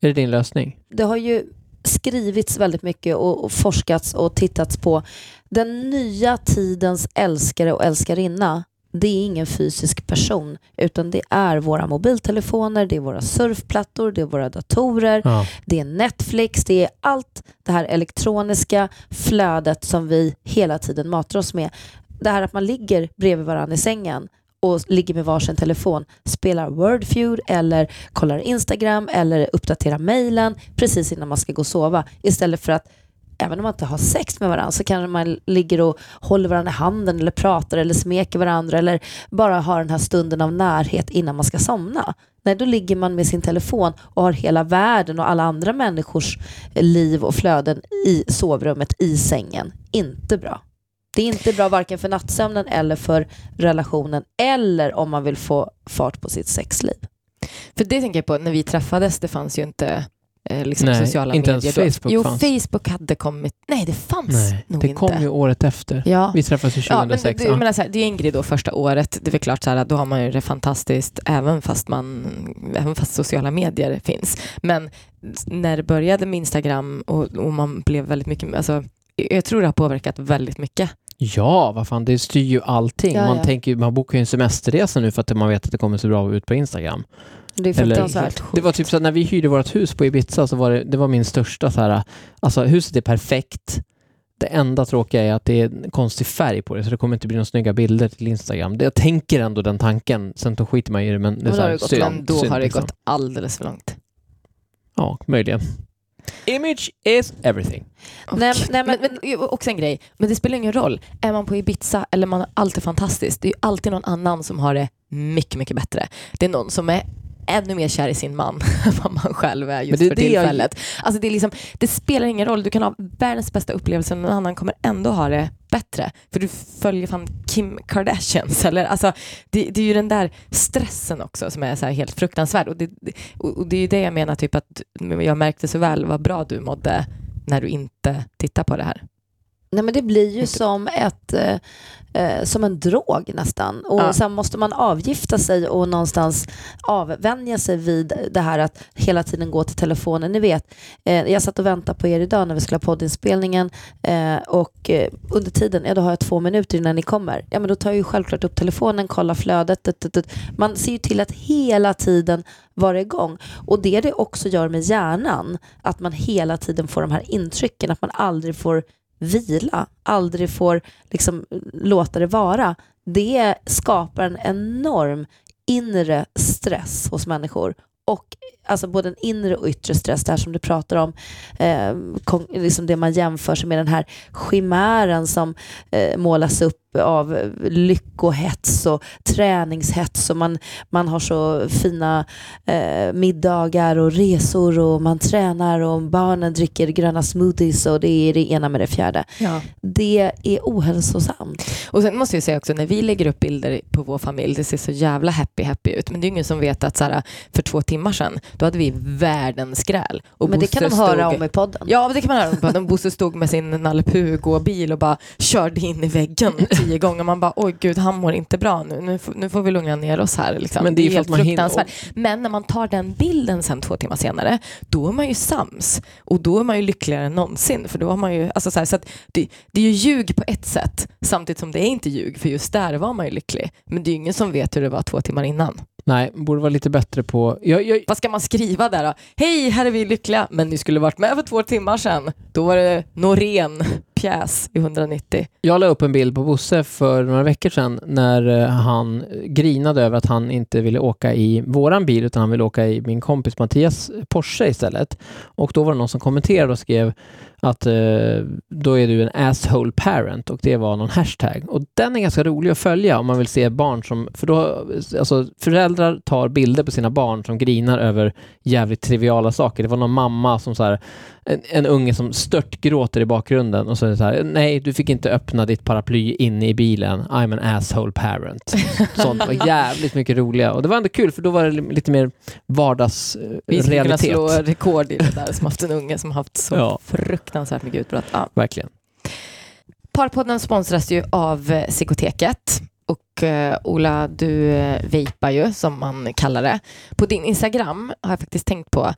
Speaker 2: Är det din lösning?
Speaker 3: Det har ju skrivits väldigt mycket och, och forskats och tittats på. Den nya tidens älskare och älskarinna, det är ingen fysisk person, utan det är våra mobiltelefoner, det är våra surfplattor, det är våra datorer,
Speaker 2: Ja.
Speaker 3: det är Netflix, det är allt det här elektroniska flödet som vi hela tiden matar oss med. Det här att man ligger bredvid varandra i sängen och ligger med varsin telefon, spelar Wordfeud eller kollar Instagram eller uppdaterar mejlen precis innan man ska gå och sova istället för att även om man inte har sex med varandra, så kanske man ligger och håller varandra i handen eller pratar eller smeker varandra eller bara har den här stunden av närhet innan man ska somna. Nej, då ligger man med sin telefon och har hela världen och alla andra människors liv och flöden i sovrummet, i sängen. Inte bra. Det är inte bra varken för nattsömnen eller för relationen eller om man vill få fart på sitt sexliv.
Speaker 1: För det tänker jag på, när vi träffades, det fanns ju inte eh, liksom
Speaker 2: Nej,
Speaker 1: sociala
Speaker 2: inte
Speaker 1: medier.
Speaker 2: ens
Speaker 1: då.
Speaker 2: Facebook
Speaker 1: jo,
Speaker 2: fanns.
Speaker 1: Facebook hade kommit. Nej, det fanns
Speaker 2: Nej,
Speaker 1: nog
Speaker 2: det
Speaker 1: inte.
Speaker 2: kom ju året efter.
Speaker 1: Ja.
Speaker 2: Vi träffades ju
Speaker 1: Ja, men,
Speaker 2: 2006.
Speaker 1: det,
Speaker 2: Ja,
Speaker 1: det är Ingrid då första året, det är väl klart så här, att då har man ju det fantastiskt även fast, man, även fast sociala medier finns. Men när det började med Instagram och, och man blev väldigt mycket, alltså, jag tror det har påverkat väldigt mycket.
Speaker 2: Ja, vad fan, det styr ju allting.
Speaker 3: Ja,
Speaker 2: man,
Speaker 3: ja.
Speaker 2: Tänker, man bokar ju en semesterresa nu för att man vet att det kommer så bra ut på Instagram.
Speaker 3: Det är fruktansvärt.
Speaker 2: Det var typ så att när vi hyrde vårt hus på Ibiza så var det, det var min största så här, alltså huset är perfekt. Det enda tråkiga är att det är konstig färg på det så det kommer inte bli några snygga bilder till Instagram. Det, jag tänker ändå den tanken, sen då skiter man i det men det är
Speaker 1: Men
Speaker 2: så
Speaker 1: då har
Speaker 2: här,
Speaker 1: det gått,
Speaker 2: synd,
Speaker 1: då
Speaker 2: synd,
Speaker 1: har det
Speaker 2: liksom.
Speaker 1: gått alldeles för långt.
Speaker 2: Ja, möjligen. Image is everything.
Speaker 3: Nej, nej, men-
Speaker 1: men, också en grej, men det spelar ingen roll. Är man på Ibiza eller man har allt är fantastiskt, det är ju alltid någon annan som har det mycket, mycket bättre. Det är någon som är ännu mer kär i sin man än vad man själv är just
Speaker 2: det är
Speaker 1: för
Speaker 2: det jag-
Speaker 1: tillfället. Alltså det, är liksom, det spelar ingen roll, du kan ha världens bästa upplevelse men någon annan kommer ändå ha det bättre. För du följer fan Kim Kardashians. Eller, alltså, det, det är ju den där stressen också som är så här helt fruktansvärd. Och det, och det är ju det jag menar, typ att jag märkte så väl vad bra du mådde när du inte tittar på det här.
Speaker 3: Nej, men det blir ju som, ett, eh, som en drog nästan. Och
Speaker 1: Ja.
Speaker 3: sen måste man avgifta sig och någonstans avvänja sig vid det här att hela tiden gå till telefonen. Ni vet, eh, jag satt och väntade på er idag när vi skulle ha poddinspelningen eh, och eh, under tiden, ja då har jag två minuter innan ni kommer. Ja men då tar jag ju självklart upp telefonen, kollar flödet. Tut, tut, tut. Man ser ju till att hela tiden vara igång. Och det det också gör med hjärnan, att man hela tiden får de här intrycken, att man aldrig får vila, aldrig får liksom låta det vara. Det skapar en enorm inre stress hos människor. Och alltså både en inre och yttre stress, det här som du pratar om, eh, liksom det man jämför sig med den här chimären som eh, målas upp av lyckohets och träningshets och man, man har så fina eh, middagar och resor och man tränar och barnen dricker gröna smoothies och det är det ena med det fjärde.
Speaker 1: Ja.
Speaker 3: Det är ohälsosamt.
Speaker 1: Och sen måste jag säga också, när vi lägger upp bilder på vår familj, det ser så jävla happy happy ut. Men det är ingen som vet att så här, för två timmar sedan, då hade vi världens skräl. Och
Speaker 3: Men det kan de
Speaker 1: Bosse
Speaker 3: höra
Speaker 1: stod-
Speaker 3: om i podden.
Speaker 1: Ja, men det kan man höra om. podden. Bosse stod med sin Nalle Puh-gå-bil och bara körde in i väggen tio gånger. Man bara, oj gud, han mår inte bra nu. Nu nu får vi lugna ner oss här. Liksom.
Speaker 2: Men det är
Speaker 1: helt fruktansvärt. Men när man tar den bilden sen två timmar senare, då är man ju sams. Och då är man ju lyckligare än någonsin. För då har man ju, alltså så här, så det, det är ju ljug på ett sätt, samtidigt som det är inte ljug, för just där var man ju lycklig. Men det är ju ingen som vet hur det var två timmar innan.
Speaker 2: Nej, borde vara lite bättre på... Jag, jag,
Speaker 1: Vad ska man skriva där då? Hej, här är vi lyckliga, men ni skulle varit med för två timmar sedan. Då var det Norén pjäs i 190.
Speaker 2: Jag la upp en bild på Bosse för några veckor sedan när eh, han grinade över att han inte ville åka i våran bil utan han ville åka i min kompis Mattias Porsche istället. Och då var det någon som kommenterade och skrev att eh, då är du en asshole parent och det var någon hashtag. Och den är ganska rolig att följa om man vill se barn som, för då, alltså föräldrar tar bilder på sina barn som grinar över jävligt triviala saker. Det var någon mamma som så här, en, en unge som stört gråter i bakgrunden och så är det så här, nej du fick inte öppna ditt paraply inne i bilen, I'm an asshole parent. Sånt var jävligt mycket roliga och det var ändå kul för då var det li- lite mer
Speaker 1: Vi skulle kunna
Speaker 2: vardagsrealitet.
Speaker 1: slå rekord i det där som haft en unge som haft så
Speaker 2: Ja.
Speaker 1: fruktansvärt mycket utbrott. Ja.
Speaker 2: Verkligen.
Speaker 1: Parpodden sponsras ju av Psykoteket. Och eh, Ola, du eh, vejpar ju som man kallar det. På din Instagram har jag faktiskt tänkt på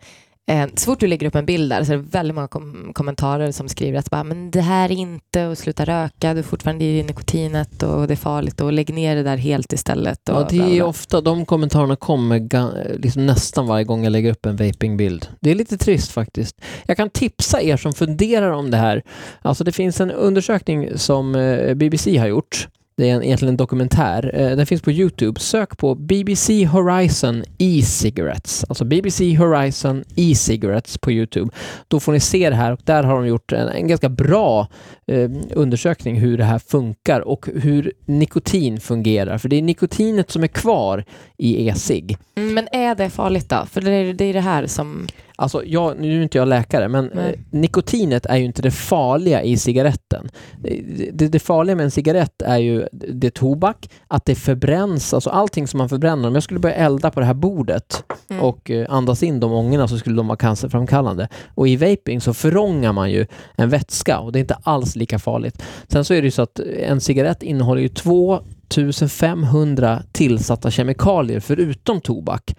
Speaker 1: Eh, så fort du lägger upp en bild där så är det väldigt många kom- kommentarer som skriver att bara, men det här är inte och sluta röka, du är fortfarande i nikotinet och det är farligt och lägg ner det där helt istället. Och
Speaker 2: Ja, det
Speaker 1: bla, bla,
Speaker 2: är
Speaker 1: bla.
Speaker 2: ofta, de kommentarerna kommer ga- liksom nästan varje gång jag lägger upp en vapingbild. Det är lite trist faktiskt. Jag kan tipsa er som funderar om det här. Alltså det finns en undersökning som eh, BBC har gjort det är en, egentligen en dokumentär. Eh, den finns på Youtube. Sök på BBC Horizon E-cigarettes. Alltså BBC Horizon E-cigarettes på Youtube. Då får ni se det här och där har de gjort en, en ganska bra eh, undersökning hur det här funkar och hur nikotin fungerar. För det är nikotinet som är kvar i e-cigg.
Speaker 1: Mm, men är det farligt då? För det är det, är det här som...
Speaker 2: Alltså, jag, nu är inte jag läkare, men
Speaker 1: Nej.
Speaker 2: eh, nikotinet är ju inte det farliga i cigaretten. Det, det, det farliga med en cigarett är ju det tobak, att det förbränns, alltså allting som man förbränner. Om jag skulle börja elda på det här bordet
Speaker 1: Mm.
Speaker 2: och eh, andas in de ångorna så skulle de vara cancerframkallande. Och i vaping så förångar man ju en vätska och det är inte alls lika farligt. Sen så är det ju så att en cigarett innehåller ju 2500 tillsatta kemikalier förutom tobak.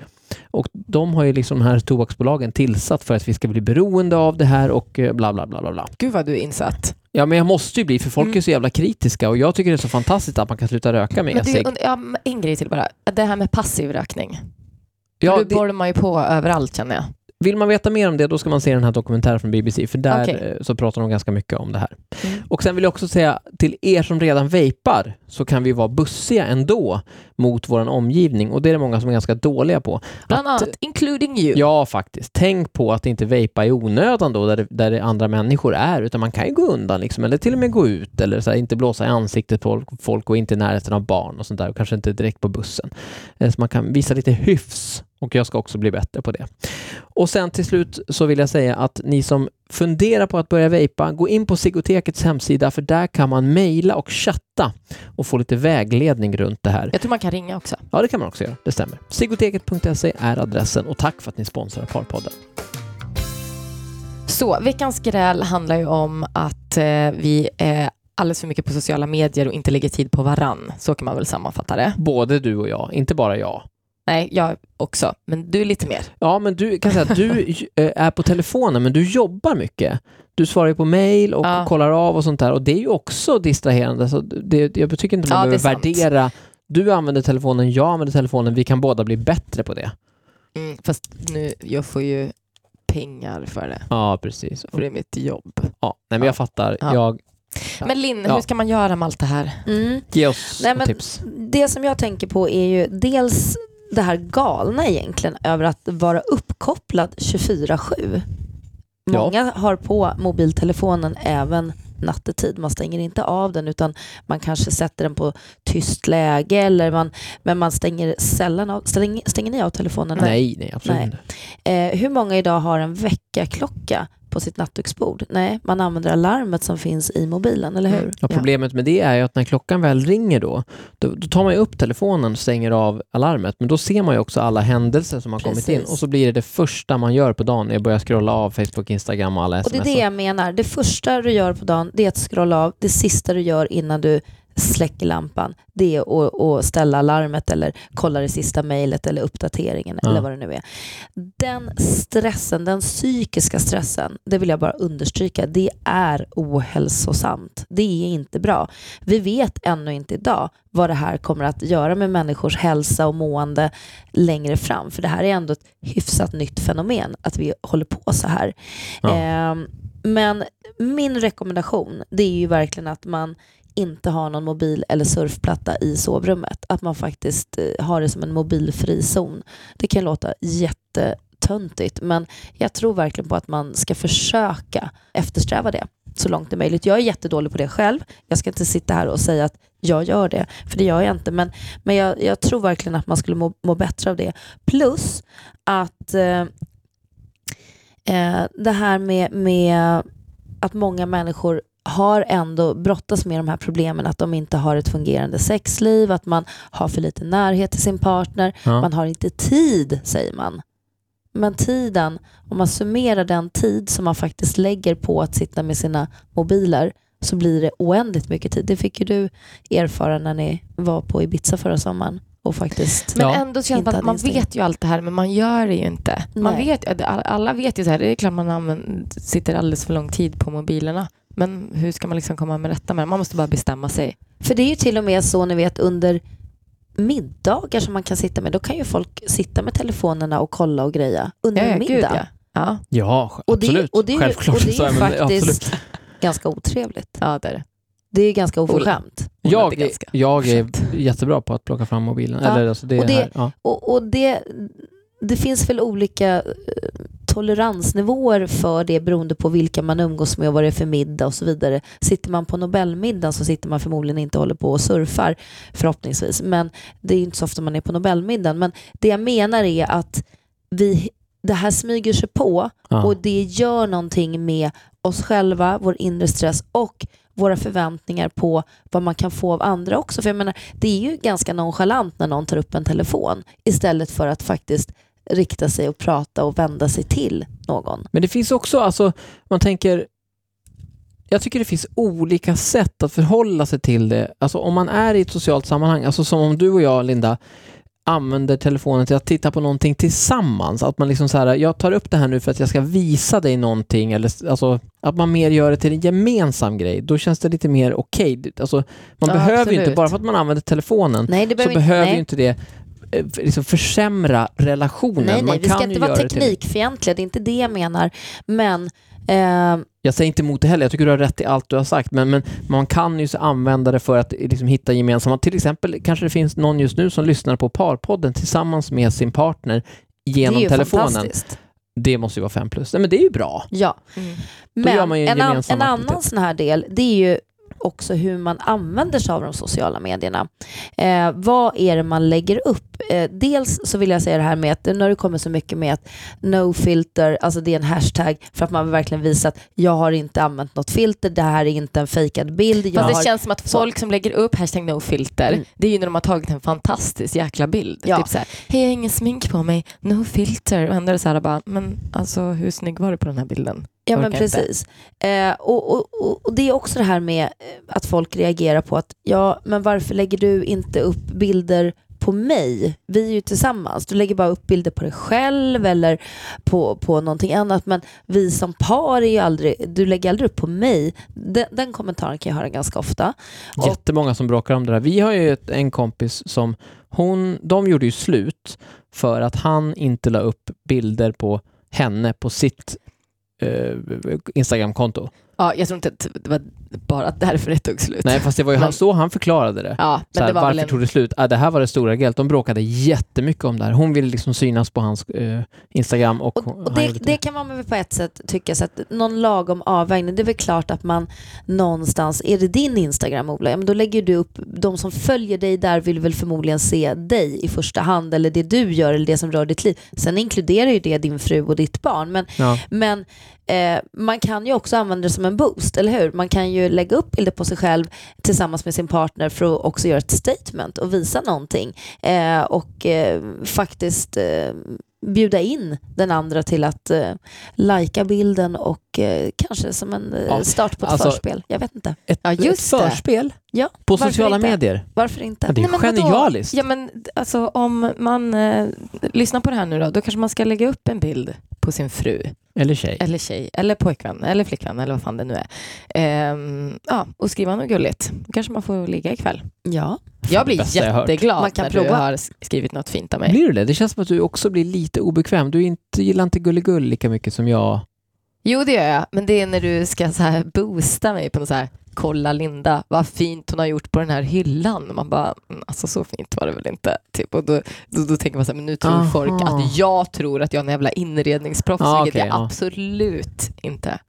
Speaker 2: Och de har ju liksom de här tobaksbolagen tillsatt för att vi ska bli beroende av det här och eh, bla bla bla bla bla.
Speaker 1: Gud vad du är insatt.
Speaker 2: Ja men jag måste ju bli för folk
Speaker 1: Mm.
Speaker 2: är så jävla kritiska och jag tycker det är så fantastiskt att man kan sluta röka med e-cigg.
Speaker 1: ja, en grej till bara. Det här med passiv rökning.
Speaker 2: Ja,
Speaker 1: det borde man ju på överallt känner jag.
Speaker 2: vill man veta mer om det då ska man se den här dokumentären från BBC för där
Speaker 1: Okej.
Speaker 2: eh, så pratar de ganska mycket om det här.
Speaker 1: Mm.
Speaker 2: Och sen vill jag också säga till er som redan vejpar så kan vi vara bussiga ändå mot vår omgivning och det är det många som är ganska dåliga på.
Speaker 1: Bland annat, including you.
Speaker 2: Ja, faktiskt. Tänk på att inte vejpa i onödan då, där det, där det andra människor är, utan man kan ju gå undan liksom, eller till och med gå ut eller så här, inte blåsa i ansiktet på folk, folk och inte i närheten av barn och sånt där och kanske inte direkt på bussen. Eh, Så man kan visa lite hyfs och jag ska också bli bättre på det. Och sen till slut så vill jag säga att ni som funderar på att börja vejpa, gå in på Sigotekets hemsida för där kan man mejla och chatta och få lite vägledning runt det här.
Speaker 1: Jag tror man kan ringa också.
Speaker 2: Ja, det kan man också göra. Det stämmer. Sigoteket.se är adressen och tack för att ni sponsrar Parpodden.
Speaker 1: Så veckans gräl handlar ju om att eh, vi är alldeles för mycket på sociala medier och inte lägger tid på varann. Så kan man väl sammanfatta det.
Speaker 2: Både du och jag, inte bara jag.
Speaker 1: Nej, jag också, men du är lite mer.
Speaker 2: Ja, men du kan säga att du eh, är på telefonen, men du jobbar mycket. Du svarar ju på mail och
Speaker 1: Ja.
Speaker 2: kollar av och sånt där och det är ju också distraherande. Så det, jag tycker inte man
Speaker 1: Ja,
Speaker 2: behöver
Speaker 1: sant.
Speaker 2: värdera. Du använder telefonen, jag använder telefonen. Vi kan båda bli bättre på det.
Speaker 1: Mm, fast nu, jag får ju pengar för det,
Speaker 2: Ja, precis.
Speaker 1: för det är mitt jobb.
Speaker 2: Ja, nej, men
Speaker 1: Ja.
Speaker 2: jag fattar.
Speaker 1: Ja.
Speaker 2: Jag, Ja.
Speaker 1: Men Linn,
Speaker 2: Ja.
Speaker 1: hur ska man göra med allt det här?
Speaker 3: Mm.
Speaker 2: ge oss
Speaker 3: Nej,
Speaker 2: tips.
Speaker 3: Det som jag tänker på är ju dels det här galna egentligen över att vara uppkopplad 24-7.
Speaker 2: Ja.
Speaker 3: Många har på mobiltelefonen även nattetid. Man stänger inte av den utan man kanske sätter den på tyst läge eller man, men man stänger sällan av. Stänger, stänger ni av telefonen?
Speaker 2: Nej, nej, absolut
Speaker 3: Nej.
Speaker 2: inte.
Speaker 3: Eh, hur många idag har en väckarklocka på sitt nattduksbord? Nej, man använder alarmet som finns i mobilen, eller hur?
Speaker 1: Mm.
Speaker 2: Ja, problemet med det är ju att när klockan väl ringer då, då, då tar man ju upp telefonen och stänger av alarmet, men då ser man ju också alla händelser som har kommit in
Speaker 3: Precis.
Speaker 2: och så blir det det första man gör på dagen när jag börjar scrolla av Facebook, Instagram och alla
Speaker 3: Och det
Speaker 2: sms.
Speaker 3: är det jag menar. Det första du gör på dagen det är att scrolla av. Det sista du gör innan du släcker lampan det är att, ställa alarmet eller kolla det sista mejlet eller uppdateringen
Speaker 2: Ja.
Speaker 3: eller vad det nu är. Den stressen, den psykiska stressen, det vill jag bara understryka, det är ohälsosamt. Det är inte bra. Vi vet ännu inte idag vad det här kommer att göra med människors hälsa och mående längre fram. För det här är ändå ett hyfsat nytt fenomen, att vi håller på så här.
Speaker 2: Ja.
Speaker 3: Ehm, men min rekommendation det är ju verkligen att man inte har någon mobil eller surfplatta i sovrummet. Att man faktiskt eh, har det som en mobilfri zon. Det kan låta jättetöntigt men jag tror verkligen på att man ska försöka eftersträva det så långt det är möjligt. Jag är jättedålig på det själv. Jag ska inte sitta här och säga att jag gör det, för det gör jag inte. Men, men jag, jag tror verkligen att man skulle må, må bättre av det. Plus att eh, eh det här med, med att många människor har ändå brottas med de här problemen att de inte har ett fungerande sexliv, att man har för lite närhet till sin partner,
Speaker 2: Ja.
Speaker 3: man har inte tid säger man. Men tiden, om man summerar den tid som man faktiskt lägger på att sitta med sina mobiler så blir det oändligt mycket tid. Det fick ju du erfara när ni var på Ibiza förra sommaren och faktiskt
Speaker 1: Men
Speaker 2: Ja.
Speaker 1: ändå känns det att man vet ju allt det här men man gör det ju inte. Man vet, alla- alla vet ju så här, det är klart man använder, sitter alldeles för lång tid på mobilerna. Men hur ska man liksom komma med rätta med det? Man måste bara bestämma sig.
Speaker 3: För det är ju till och med så ni vet under middagar som man kan sitta med, då kan ju folk sitta med telefonerna och kolla och greja under en middag.
Speaker 1: gud, ja. Ja,
Speaker 2: Ja,
Speaker 3: Och det,
Speaker 2: absolut.
Speaker 3: och det, är ju-
Speaker 2: Självklart.
Speaker 3: och det är ju
Speaker 2: men
Speaker 3: faktiskt
Speaker 2: absolut.
Speaker 3: ganska otrevligt.
Speaker 1: ja, det är det.
Speaker 3: Det är ganska oförskämt.
Speaker 2: Jag, jag är jättebra på att plocka fram mobilen.
Speaker 3: Ja,
Speaker 2: Eller, alltså det
Speaker 3: och det-
Speaker 2: här, ja.
Speaker 3: Och, och det, det finns väl olika eh, toleransnivåer för det beroende på vilka man umgås med och vad det är för middag och så vidare. Sitter man på Nobelmiddagen så sitter man förmodligen inte och håller på och surfar förhoppningsvis. Men det är inte så ofta man är på Nobelmiddagen. Men det jag menar är att vi, det här smyger sig på
Speaker 2: Ja.
Speaker 3: och det gör någonting med oss själva, vår inre stress och våra förväntningar på vad man kan få av andra också. För jag menar, det är ju ganska nonchalant när någon tar upp en telefon istället för att faktiskt rikta sig och prata och vända sig till någon.
Speaker 2: Men det finns också, alltså, man tänker, jag tycker det finns olika sätt att förhålla sig till det. Alltså om man är i ett socialt sammanhang, alltså som om du och jag, Linda, använder telefonen till att titta på någonting tillsammans. Att man liksom så här, jag tar upp det här nu för att jag ska visa dig någonting, eller alltså, att man mer gör det till en gemensam grej. Då känns det lite mer okej. Alltså, man
Speaker 1: Ja,
Speaker 2: behöver ju inte,
Speaker 1: absolut.
Speaker 2: bara för att man använder telefonen,
Speaker 3: Nej, det
Speaker 2: så
Speaker 3: behöver, nej.
Speaker 2: ju inte det liksom försämra relationen.
Speaker 3: Nej,
Speaker 2: man
Speaker 3: nej, vi
Speaker 2: kan
Speaker 3: ska inte vara
Speaker 2: det
Speaker 3: teknikfientliga, det är inte det jag menar. Men eh,
Speaker 2: Jag säger inte emot det heller, jag tycker du har rätt i allt du har sagt, men, men man kan ju använda det för att liksom hitta gemensamma, till exempel kanske det finns någon just nu som lyssnar på Parpodden tillsammans med sin partner
Speaker 3: det
Speaker 2: genom
Speaker 3: ju
Speaker 2: telefonen. Det måste ju vara fem plus. Nej men det är ju bra.
Speaker 3: Ja.
Speaker 1: Mm.
Speaker 2: man en
Speaker 3: an, en annan sån här del, det är ju också hur man använder sig av de sociala medierna. Eh, vad är det man lägger upp? Eh, dels så vill jag säga det här med att har det kommit så mycket med att no filter, alltså det är en hashtag för att man vill verkligen visa att jag har inte använt något filter, det här är inte en fejkad bild. Jag
Speaker 1: Fast det
Speaker 3: har...
Speaker 1: känns som att
Speaker 3: så.
Speaker 1: folk som lägger upp hashtag no filter,
Speaker 3: Mm.
Speaker 1: det är ju när de har tagit en fantastisk jäkla bild.
Speaker 3: Ja.
Speaker 1: Typ såhär, hej jag har ingen smink på mig, no filter. Och ändå är det såhär bara, men alltså hur snygg var du på den här bilden?
Speaker 3: Ja men precis. Eh, och, och, och, det är också det här med eh, att folk reagerar på att ja men varför lägger du inte upp bilder på mig? Vi är ju tillsammans. Du lägger bara upp bilder på dig själv eller på, på någonting annat men vi som par är ju aldrig, du lägger aldrig upp på mig. Den, den kommentaren kan jag höra ganska ofta. Och-
Speaker 2: Jättemånga som bråkar om det där. Vi har ju ett, en kompis som, hon, de gjorde ju slut för att han inte la upp bilder på henne på sitt Eh, Instagramkonto.
Speaker 1: Ja, jag tror inte att det var bara därför det tog slut.
Speaker 2: Nej, fast det var ju
Speaker 1: Men-
Speaker 2: han, så han förklarade det.
Speaker 1: Ja, men
Speaker 2: här,
Speaker 1: det var
Speaker 2: varför
Speaker 1: en...
Speaker 2: tog det slut? Ah, det här var det stora grejet. De bråkade jättemycket om det här. Hon ville liksom synas på hans eh, Instagram och,
Speaker 3: Och, och det, det kan man väl på ett sätt tycka så att någon lagom avvägning, det är väl klart att man någonstans, är det din Instagram Ola, ja, men då lägger du upp, de som följer dig där vill väl förmodligen se dig i första hand eller det du gör eller det som rör ditt liv. Sen inkluderar ju det din fru och ditt barn men,
Speaker 2: Ja.
Speaker 3: men eh, man kan ju också använda det som en boost, eller hur? Man kan ju lägga upp bilder på sig själv tillsammans med sin partner för att också göra ett statement och visa någonting eh, och eh, faktiskt eh, bjuda in den andra till att eh, lajka bilden och eh, kanske som en eh,
Speaker 2: Ja,
Speaker 3: start på ett
Speaker 2: alltså-
Speaker 3: förspel. Jag vet inte.
Speaker 2: Ett,
Speaker 1: Ja, just
Speaker 2: ett
Speaker 1: det.
Speaker 2: förspel
Speaker 3: Ja,
Speaker 2: på
Speaker 3: varför
Speaker 2: sociala
Speaker 3: inte?
Speaker 2: medier.
Speaker 3: Varför inte?
Speaker 2: Ja, det är
Speaker 1: Nej, men vadå?
Speaker 2: genialiskt.
Speaker 1: Ja, men alltså om man eh, lyssnar på det här nu då, då kanske man ska lägga upp en bild på sin fru,
Speaker 2: Eller tjej.
Speaker 1: eller tjej, eller pojkvän, eller flickvän, eller vad fan det nu är. Ehm, ja, och skriva något gulligt. Då kanske man får ligga ikväll.
Speaker 3: Ja.
Speaker 1: Jag blir
Speaker 2: bästa jag hört.
Speaker 1: jätteglad
Speaker 3: Man kan
Speaker 1: när
Speaker 3: prova.
Speaker 1: du har skrivit något fint av mig.
Speaker 2: Blir du det? Det känns som att du också blir lite obekväm. Du inte, gillar inte gulligull lika mycket som jag.
Speaker 1: Jo, det gör jag, men det är när du ska så här boosta mig på något så här kolla Linda, vad fint hon har gjort på den här hyllan. Man bara, "Mm, alltså så fint var det väl inte. Typ. Och då, då, då tänker man så här, men nu tror
Speaker 2: Aha.
Speaker 1: folk att jag tror att jag är en jävla inredningsproffs,
Speaker 2: Ja,
Speaker 1: vilket
Speaker 2: okej,
Speaker 1: jag
Speaker 2: ja.
Speaker 1: absolut inte.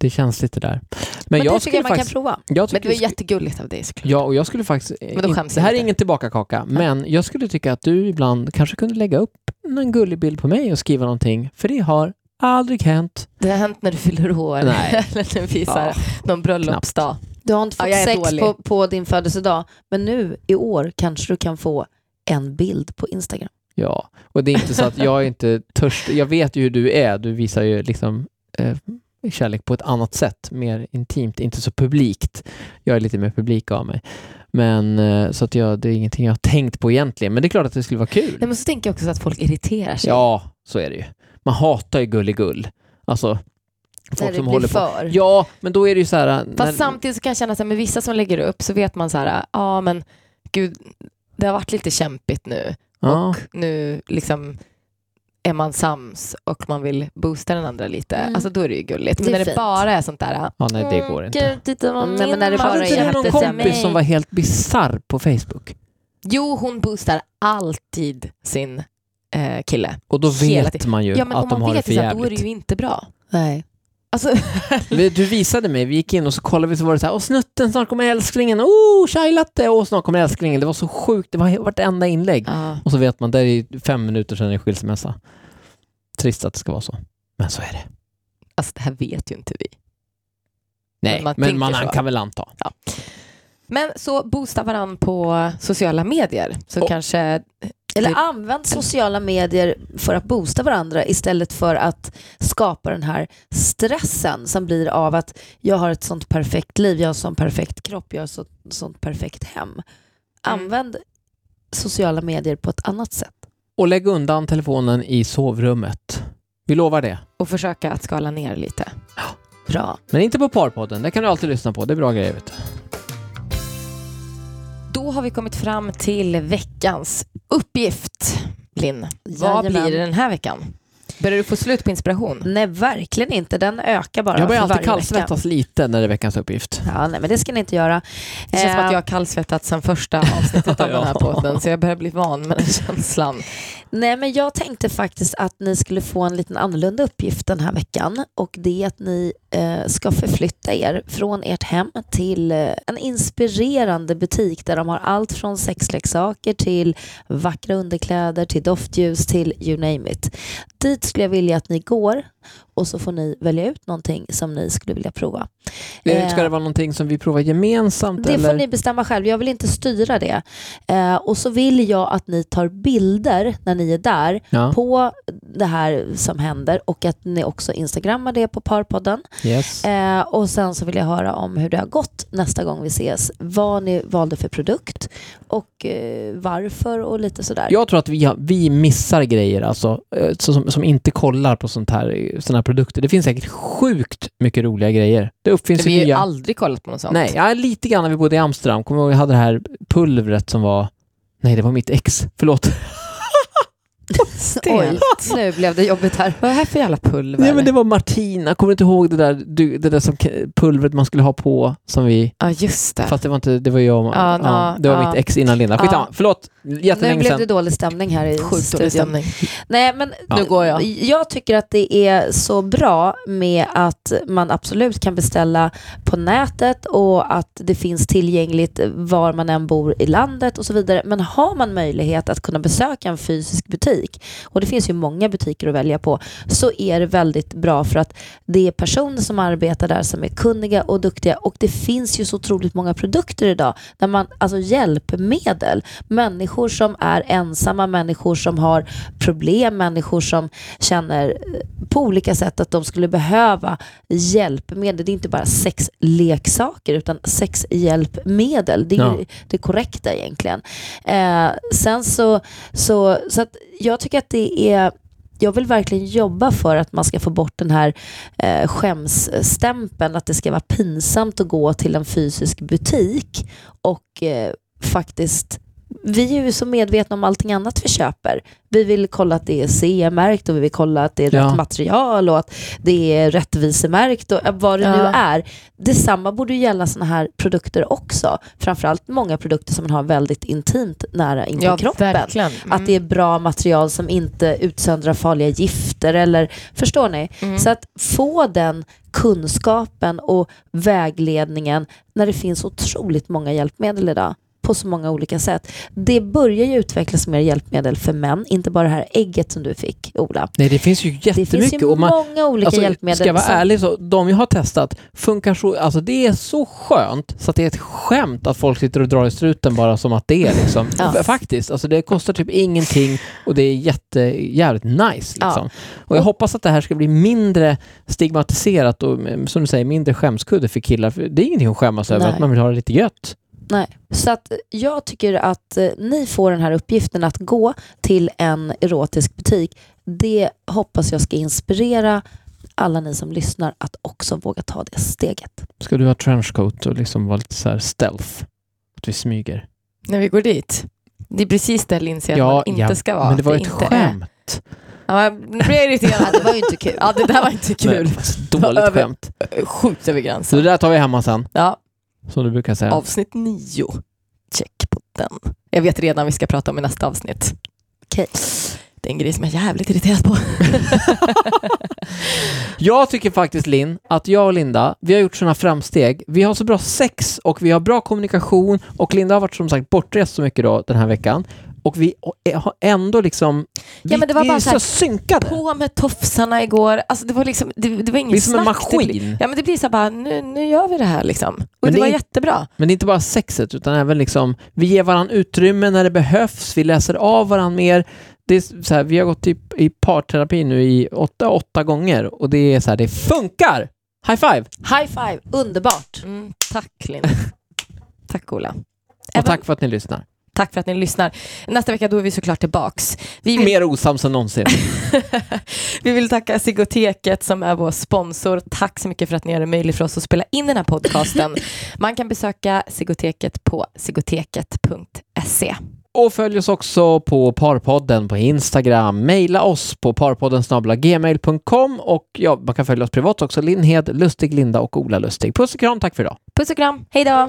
Speaker 2: Det känns lite där. Men,
Speaker 3: Men,
Speaker 2: jag
Speaker 3: tycker jag man
Speaker 2: faktiskt...
Speaker 3: kan prova.
Speaker 2: Jag
Speaker 1: Men det var jättegulligt av dig såklart.
Speaker 2: Ja, och jag skulle faktiskt...
Speaker 1: Men då skäms
Speaker 2: det här är
Speaker 1: inte.
Speaker 2: ingen tillbakakaka, men jag skulle tycka att du ibland kanske kunde lägga upp en gullig bild på mig och skriva någonting, för det har aldrig hänt.
Speaker 1: Det har hänt när du fyller år,
Speaker 2: Nej.
Speaker 1: eller när du visar
Speaker 2: Ja,
Speaker 1: någon bröllopsdag.
Speaker 3: Du har inte
Speaker 1: Ja,
Speaker 3: fått
Speaker 1: är
Speaker 3: sex på, på din födelsedag, men nu i år kanske du kan få en bild på Instagram.
Speaker 2: Ja, och det är inte så att jag är inte törst. Jag vet ju hur du är. Du visar ju liksom eh, kärlek på ett annat sätt, mer intimt, inte så publikt. Jag är lite mer publik av mig. Men eh, så att jag, det är ingenting jag har tänkt på egentligen. Men det är klart att det skulle vara kul.
Speaker 1: Nej, men så tänker jag också att folk irriterar sig.
Speaker 2: Ja, så är det ju. Man hatar ju gulligull. Alltså, folk
Speaker 3: det
Speaker 2: som håller på.
Speaker 3: för.
Speaker 2: Ja, men då är det ju så här...
Speaker 1: Fast
Speaker 2: när-
Speaker 1: samtidigt så kan jag känna att med vissa som lägger upp så vet man så här, ja men gud, det har varit lite kämpigt nu
Speaker 2: ja.
Speaker 1: och nu liksom är man sams och man vill boosta den andra lite,
Speaker 3: Mm.
Speaker 1: alltså då är det ju gulligt. Men
Speaker 3: Det är
Speaker 1: när det
Speaker 3: fint.
Speaker 1: bara är sånt där,
Speaker 2: Ja, nej det går inte.
Speaker 1: Gud, titta vad
Speaker 3: Nej, men
Speaker 1: min
Speaker 3: när det bara
Speaker 2: Hade inte du någon kompis som var helt bisarr på Facebook?
Speaker 1: Jo, hon boostar alltid sin eh, kille.
Speaker 2: Och då vet man ju
Speaker 1: Ja, men
Speaker 2: att
Speaker 1: om
Speaker 2: de
Speaker 1: man
Speaker 2: har det
Speaker 1: vet
Speaker 2: för
Speaker 1: det, så här, då är det
Speaker 2: jävligt.
Speaker 1: ju inte bra.
Speaker 3: Nej.
Speaker 1: Alltså,
Speaker 2: Du visade mig, vi gick in och så kollade vi så var det så här, åh snutten, snart kommer älsklingen, oh chai latte, och snart kommer älsklingen. Det var så sjukt, det var vartenda inlägg.
Speaker 1: ja.
Speaker 2: Och så vet man, där är fem minuter sedan en skilsmässa. Trist att det ska vara så. Men så är det.
Speaker 1: alltså det här vet ju inte vi.
Speaker 2: Nej,
Speaker 1: man
Speaker 2: men
Speaker 1: tänker
Speaker 2: man,
Speaker 1: så.
Speaker 2: kan väl anta.
Speaker 1: Men så boosta varann på sociala medier. Så
Speaker 2: Och-
Speaker 1: kanske,
Speaker 3: Eller
Speaker 1: Det-
Speaker 3: använd sociala medier för att boosta varandra istället för att skapa den här stressen som blir av att jag har ett sånt perfekt liv, jag har en sån perfekt kropp, jag har ett sånt, perfekt hem. Använd sociala medier på ett annat sätt.
Speaker 2: Och lägg undan telefonen i sovrummet. Vi lovar det.
Speaker 1: och försöka att skala ner lite.
Speaker 3: Bra.
Speaker 2: Men inte på Parpodden, det kan du alltid lyssna på. Det är bra grejer vet du.
Speaker 1: Har vi kommit fram till veckans uppgift. Linn, vad blir det den här veckan? Börjar du få slut på inspiration?
Speaker 3: Nej, verkligen inte. Den ökar bara
Speaker 2: Jag börjar alltid
Speaker 3: varje vecka.
Speaker 2: kallsvettas lite när det är veckans uppgift.
Speaker 3: Ja, nej, men det ska ni inte göra.
Speaker 1: Det känns som
Speaker 3: Eh,
Speaker 1: att jag har kallsvettats sedan första avsnittet av den här podden, så jag börjar bli van med den känslan.
Speaker 3: Nej, men jag tänkte faktiskt att ni skulle få en liten annorlunda uppgift den här veckan och det är att ni eh, ska förflytta er från ert hem till eh, en inspirerande butik där de har allt från sexleksaker till vackra underkläder till doftljus till you name it. Dit skulle jag vilja att ni går och så får ni välja ut någonting som ni skulle vilja prova.
Speaker 2: Eh, Ska det vara någonting som vi provar gemensamt?
Speaker 3: Det
Speaker 2: eller?
Speaker 3: får ni bestämma själv. Jag vill inte styra det. Eh, och så vill jag att ni tar bilder när ni är där
Speaker 2: Ja.
Speaker 3: på det här som händer och att ni också instagrammar det på Parpodden.
Speaker 2: Yes.
Speaker 3: Eh, och sen så vill jag höra om hur det har gått nästa gång vi ses. Vad ni valde för produkt och eh, varför och lite sådär.
Speaker 2: Jag tror att vi, vi missar grejer alltså, eh, så- som, som inte kollar på sånt här, här produkter. Det finns säkert sjukt mycket roliga grejer. Det uppfinns
Speaker 1: Vi
Speaker 2: ju
Speaker 1: har
Speaker 2: nya...
Speaker 1: aldrig kollat på något sånt.
Speaker 2: Nej, ja, lite grann när vi bodde i Amsterdam. Kommer du ihåg, jag hade det här pulvret som var... Nej, det var mitt ex. Förlåt.
Speaker 3: Oj, nu blev det jobbigt här.
Speaker 1: Vad är det här för jävla pulver?
Speaker 2: Nej, men det var Martina. Kommer du inte ihåg det där, du, det där som, pulvret man skulle ha på som vi...
Speaker 1: Ja, just det.
Speaker 2: Fast det var inte, det var jag och,
Speaker 1: Ja,
Speaker 2: ja,
Speaker 1: nå,
Speaker 2: Det var
Speaker 1: ja.
Speaker 2: mitt ex innan Linda. Skitsamma,
Speaker 3: Ja.
Speaker 2: förlåt.
Speaker 3: Nu
Speaker 2: Jättelänge
Speaker 3: blev
Speaker 2: sedan.
Speaker 3: det dålig stämning här i
Speaker 1: Sjukt
Speaker 3: studion.
Speaker 1: stämning.
Speaker 3: Nej, men
Speaker 2: Ja.
Speaker 1: Nu går jag.
Speaker 3: Jag tycker att det är så bra med att man absolut kan beställa på nätet och att det finns tillgängligt var man än bor i landet och så vidare. Men har man möjlighet att kunna besöka en fysisk butik, och det finns ju många butiker att välja på, så är det väldigt bra för att det är personer som arbetar där som är kunniga och duktiga och det finns ju så otroligt många produkter idag, där man, alltså hjälpmedel, människor som är ensamma, människor som har problem, människor som känner eh, på olika sätt att de skulle behöva hjälpmedel. Det är inte bara sexleksaker utan sexhjälpmedel. Det är
Speaker 2: Ja.
Speaker 3: ju det korrekta egentligen. Eh, sen så, så, så att jag tycker att det är jag vill verkligen jobba för att man ska få bort den här eh, skämsstämpeln, att det ska vara pinsamt att gå till en fysisk butik och eh, faktiskt vi är ju så medvetna om allting annat vi köper. Vi vill kolla att det är CE-märkt och vi vill kolla att det är
Speaker 2: Ja.
Speaker 3: rätt material och att det är rättvisemärkt och vad det nu
Speaker 1: Ja.
Speaker 3: är. Detsamma borde ju gälla sådana här produkter också. Framförallt många produkter som man har väldigt intimt nära in
Speaker 1: Ja,
Speaker 3: kroppen.
Speaker 1: verkligen.
Speaker 3: Att det är bra material som inte utsöndrar farliga gifter eller, förstår ni?
Speaker 1: Mm.
Speaker 3: Så att få den kunskapen och vägledningen när det finns otroligt många hjälpmedel idag på så många olika sätt. Det börjar ju utvecklas mer hjälpmedel för män, inte bara det här ägget som du fick, Ola.
Speaker 2: Nej, det finns ju
Speaker 3: Det finns
Speaker 2: jättemycket.
Speaker 3: ju
Speaker 2: man,
Speaker 3: många olika
Speaker 2: alltså,
Speaker 3: hjälpmedel.
Speaker 2: Ska jag vara
Speaker 3: som-
Speaker 2: ärlig så, de jag har testat funkar så, alltså det är så skönt så att det är ett skämt att folk sitter och drar i struten bara som att det är liksom.
Speaker 3: Ja.
Speaker 2: Faktiskt, alltså det kostar typ ingenting och det är jätte, jävligt nice liksom. Och jag
Speaker 3: Och-
Speaker 2: hoppas att det här ska bli mindre stigmatiserat och mm, som du säger, mindre skämskudde för killar. För det är ingenting att skämmas över
Speaker 3: Nej.
Speaker 2: att man vill ha det lite gött.
Speaker 3: Nej. Så att jag tycker att eh, ni får den här uppgiften att gå till en erotisk butik. Det hoppas jag ska inspirera alla ni som lyssnar att också våga ta det steget.
Speaker 2: Ska du ha trenchcoat och liksom vara lite så här stealth? Att vi smyger?
Speaker 1: När vi går dit. Det är precis där Linn säger
Speaker 2: Ja,
Speaker 1: att man inte
Speaker 2: ja,
Speaker 1: ska vara.
Speaker 2: Men det var
Speaker 1: för
Speaker 2: ett
Speaker 1: är.
Speaker 2: skämt.
Speaker 1: Ja, nu blir jag
Speaker 3: Ja,
Speaker 1: irriterad.
Speaker 3: det var ju inte kul.
Speaker 1: Ja, det där var inte kul.
Speaker 2: Nej, dåligt
Speaker 1: Över-
Speaker 2: skämt.
Speaker 1: Sjukt över
Speaker 2: Så
Speaker 1: gränsen.
Speaker 2: det där tar vi hemma sen,
Speaker 1: Ja,
Speaker 2: som du brukar säga.
Speaker 1: avsnitt nio. Check på den. Jag vet redan vi ska prata om i nästa avsnitt.
Speaker 3: Okej.
Speaker 1: Det är en grej som jag är jävligt irriterad på.
Speaker 2: Jag tycker faktiskt Linn, att jag och Linda, vi har gjort sådana framsteg. Vi har så bra sex och vi har bra kommunikation och Linda har varit som sagt bortrest så mycket då den här veckan. Och vi har ändå liksom, vi,
Speaker 1: Ja, men det var
Speaker 2: vi
Speaker 1: bara
Speaker 2: är
Speaker 1: så här,
Speaker 2: så synkade.
Speaker 1: På med tofsarna igår. Alltså det var liksom, det, det var inget
Speaker 2: Vi är som en
Speaker 1: snack. Det blir-
Speaker 2: maskin.
Speaker 1: Ja men det blir så här bara, nu, nu gör vi det här liksom. Och
Speaker 2: Men
Speaker 1: det,
Speaker 2: det
Speaker 1: var
Speaker 2: är-
Speaker 1: jättebra.
Speaker 2: Men det är inte bara sexet utan även liksom, vi ger varandra utrymme när det behövs, vi läser av varandra mer. Det är så här, vi har gått i, i parterapi nu i åtta, åtta gånger och det är så här, det funkar! High five!
Speaker 3: High five, underbart.
Speaker 1: Mm, tack Linn. tack Ola.
Speaker 2: Och
Speaker 1: Även-
Speaker 2: tack för att ni lyssnar.
Speaker 1: Tack för att ni lyssnar. Nästa vecka då är vi såklart tillbaks. Vi vill,
Speaker 2: Mer osams än någonsin.
Speaker 1: vi vill tacka Sigoteket som är vår sponsor. Tack så mycket för att ni gör det möjligt för oss att spela in den här podcasten. Man kan besöka Sigoteket på sigoteket.se.
Speaker 2: Och följ oss också på Parpodden på Instagram. Maila oss på parpodden gmail.com och ja, man kan följa oss privat också. Linn Hed, Lustig Linda och Ola Lustig. Puss och kram, tack för idag.
Speaker 1: Puss och kram, hej då!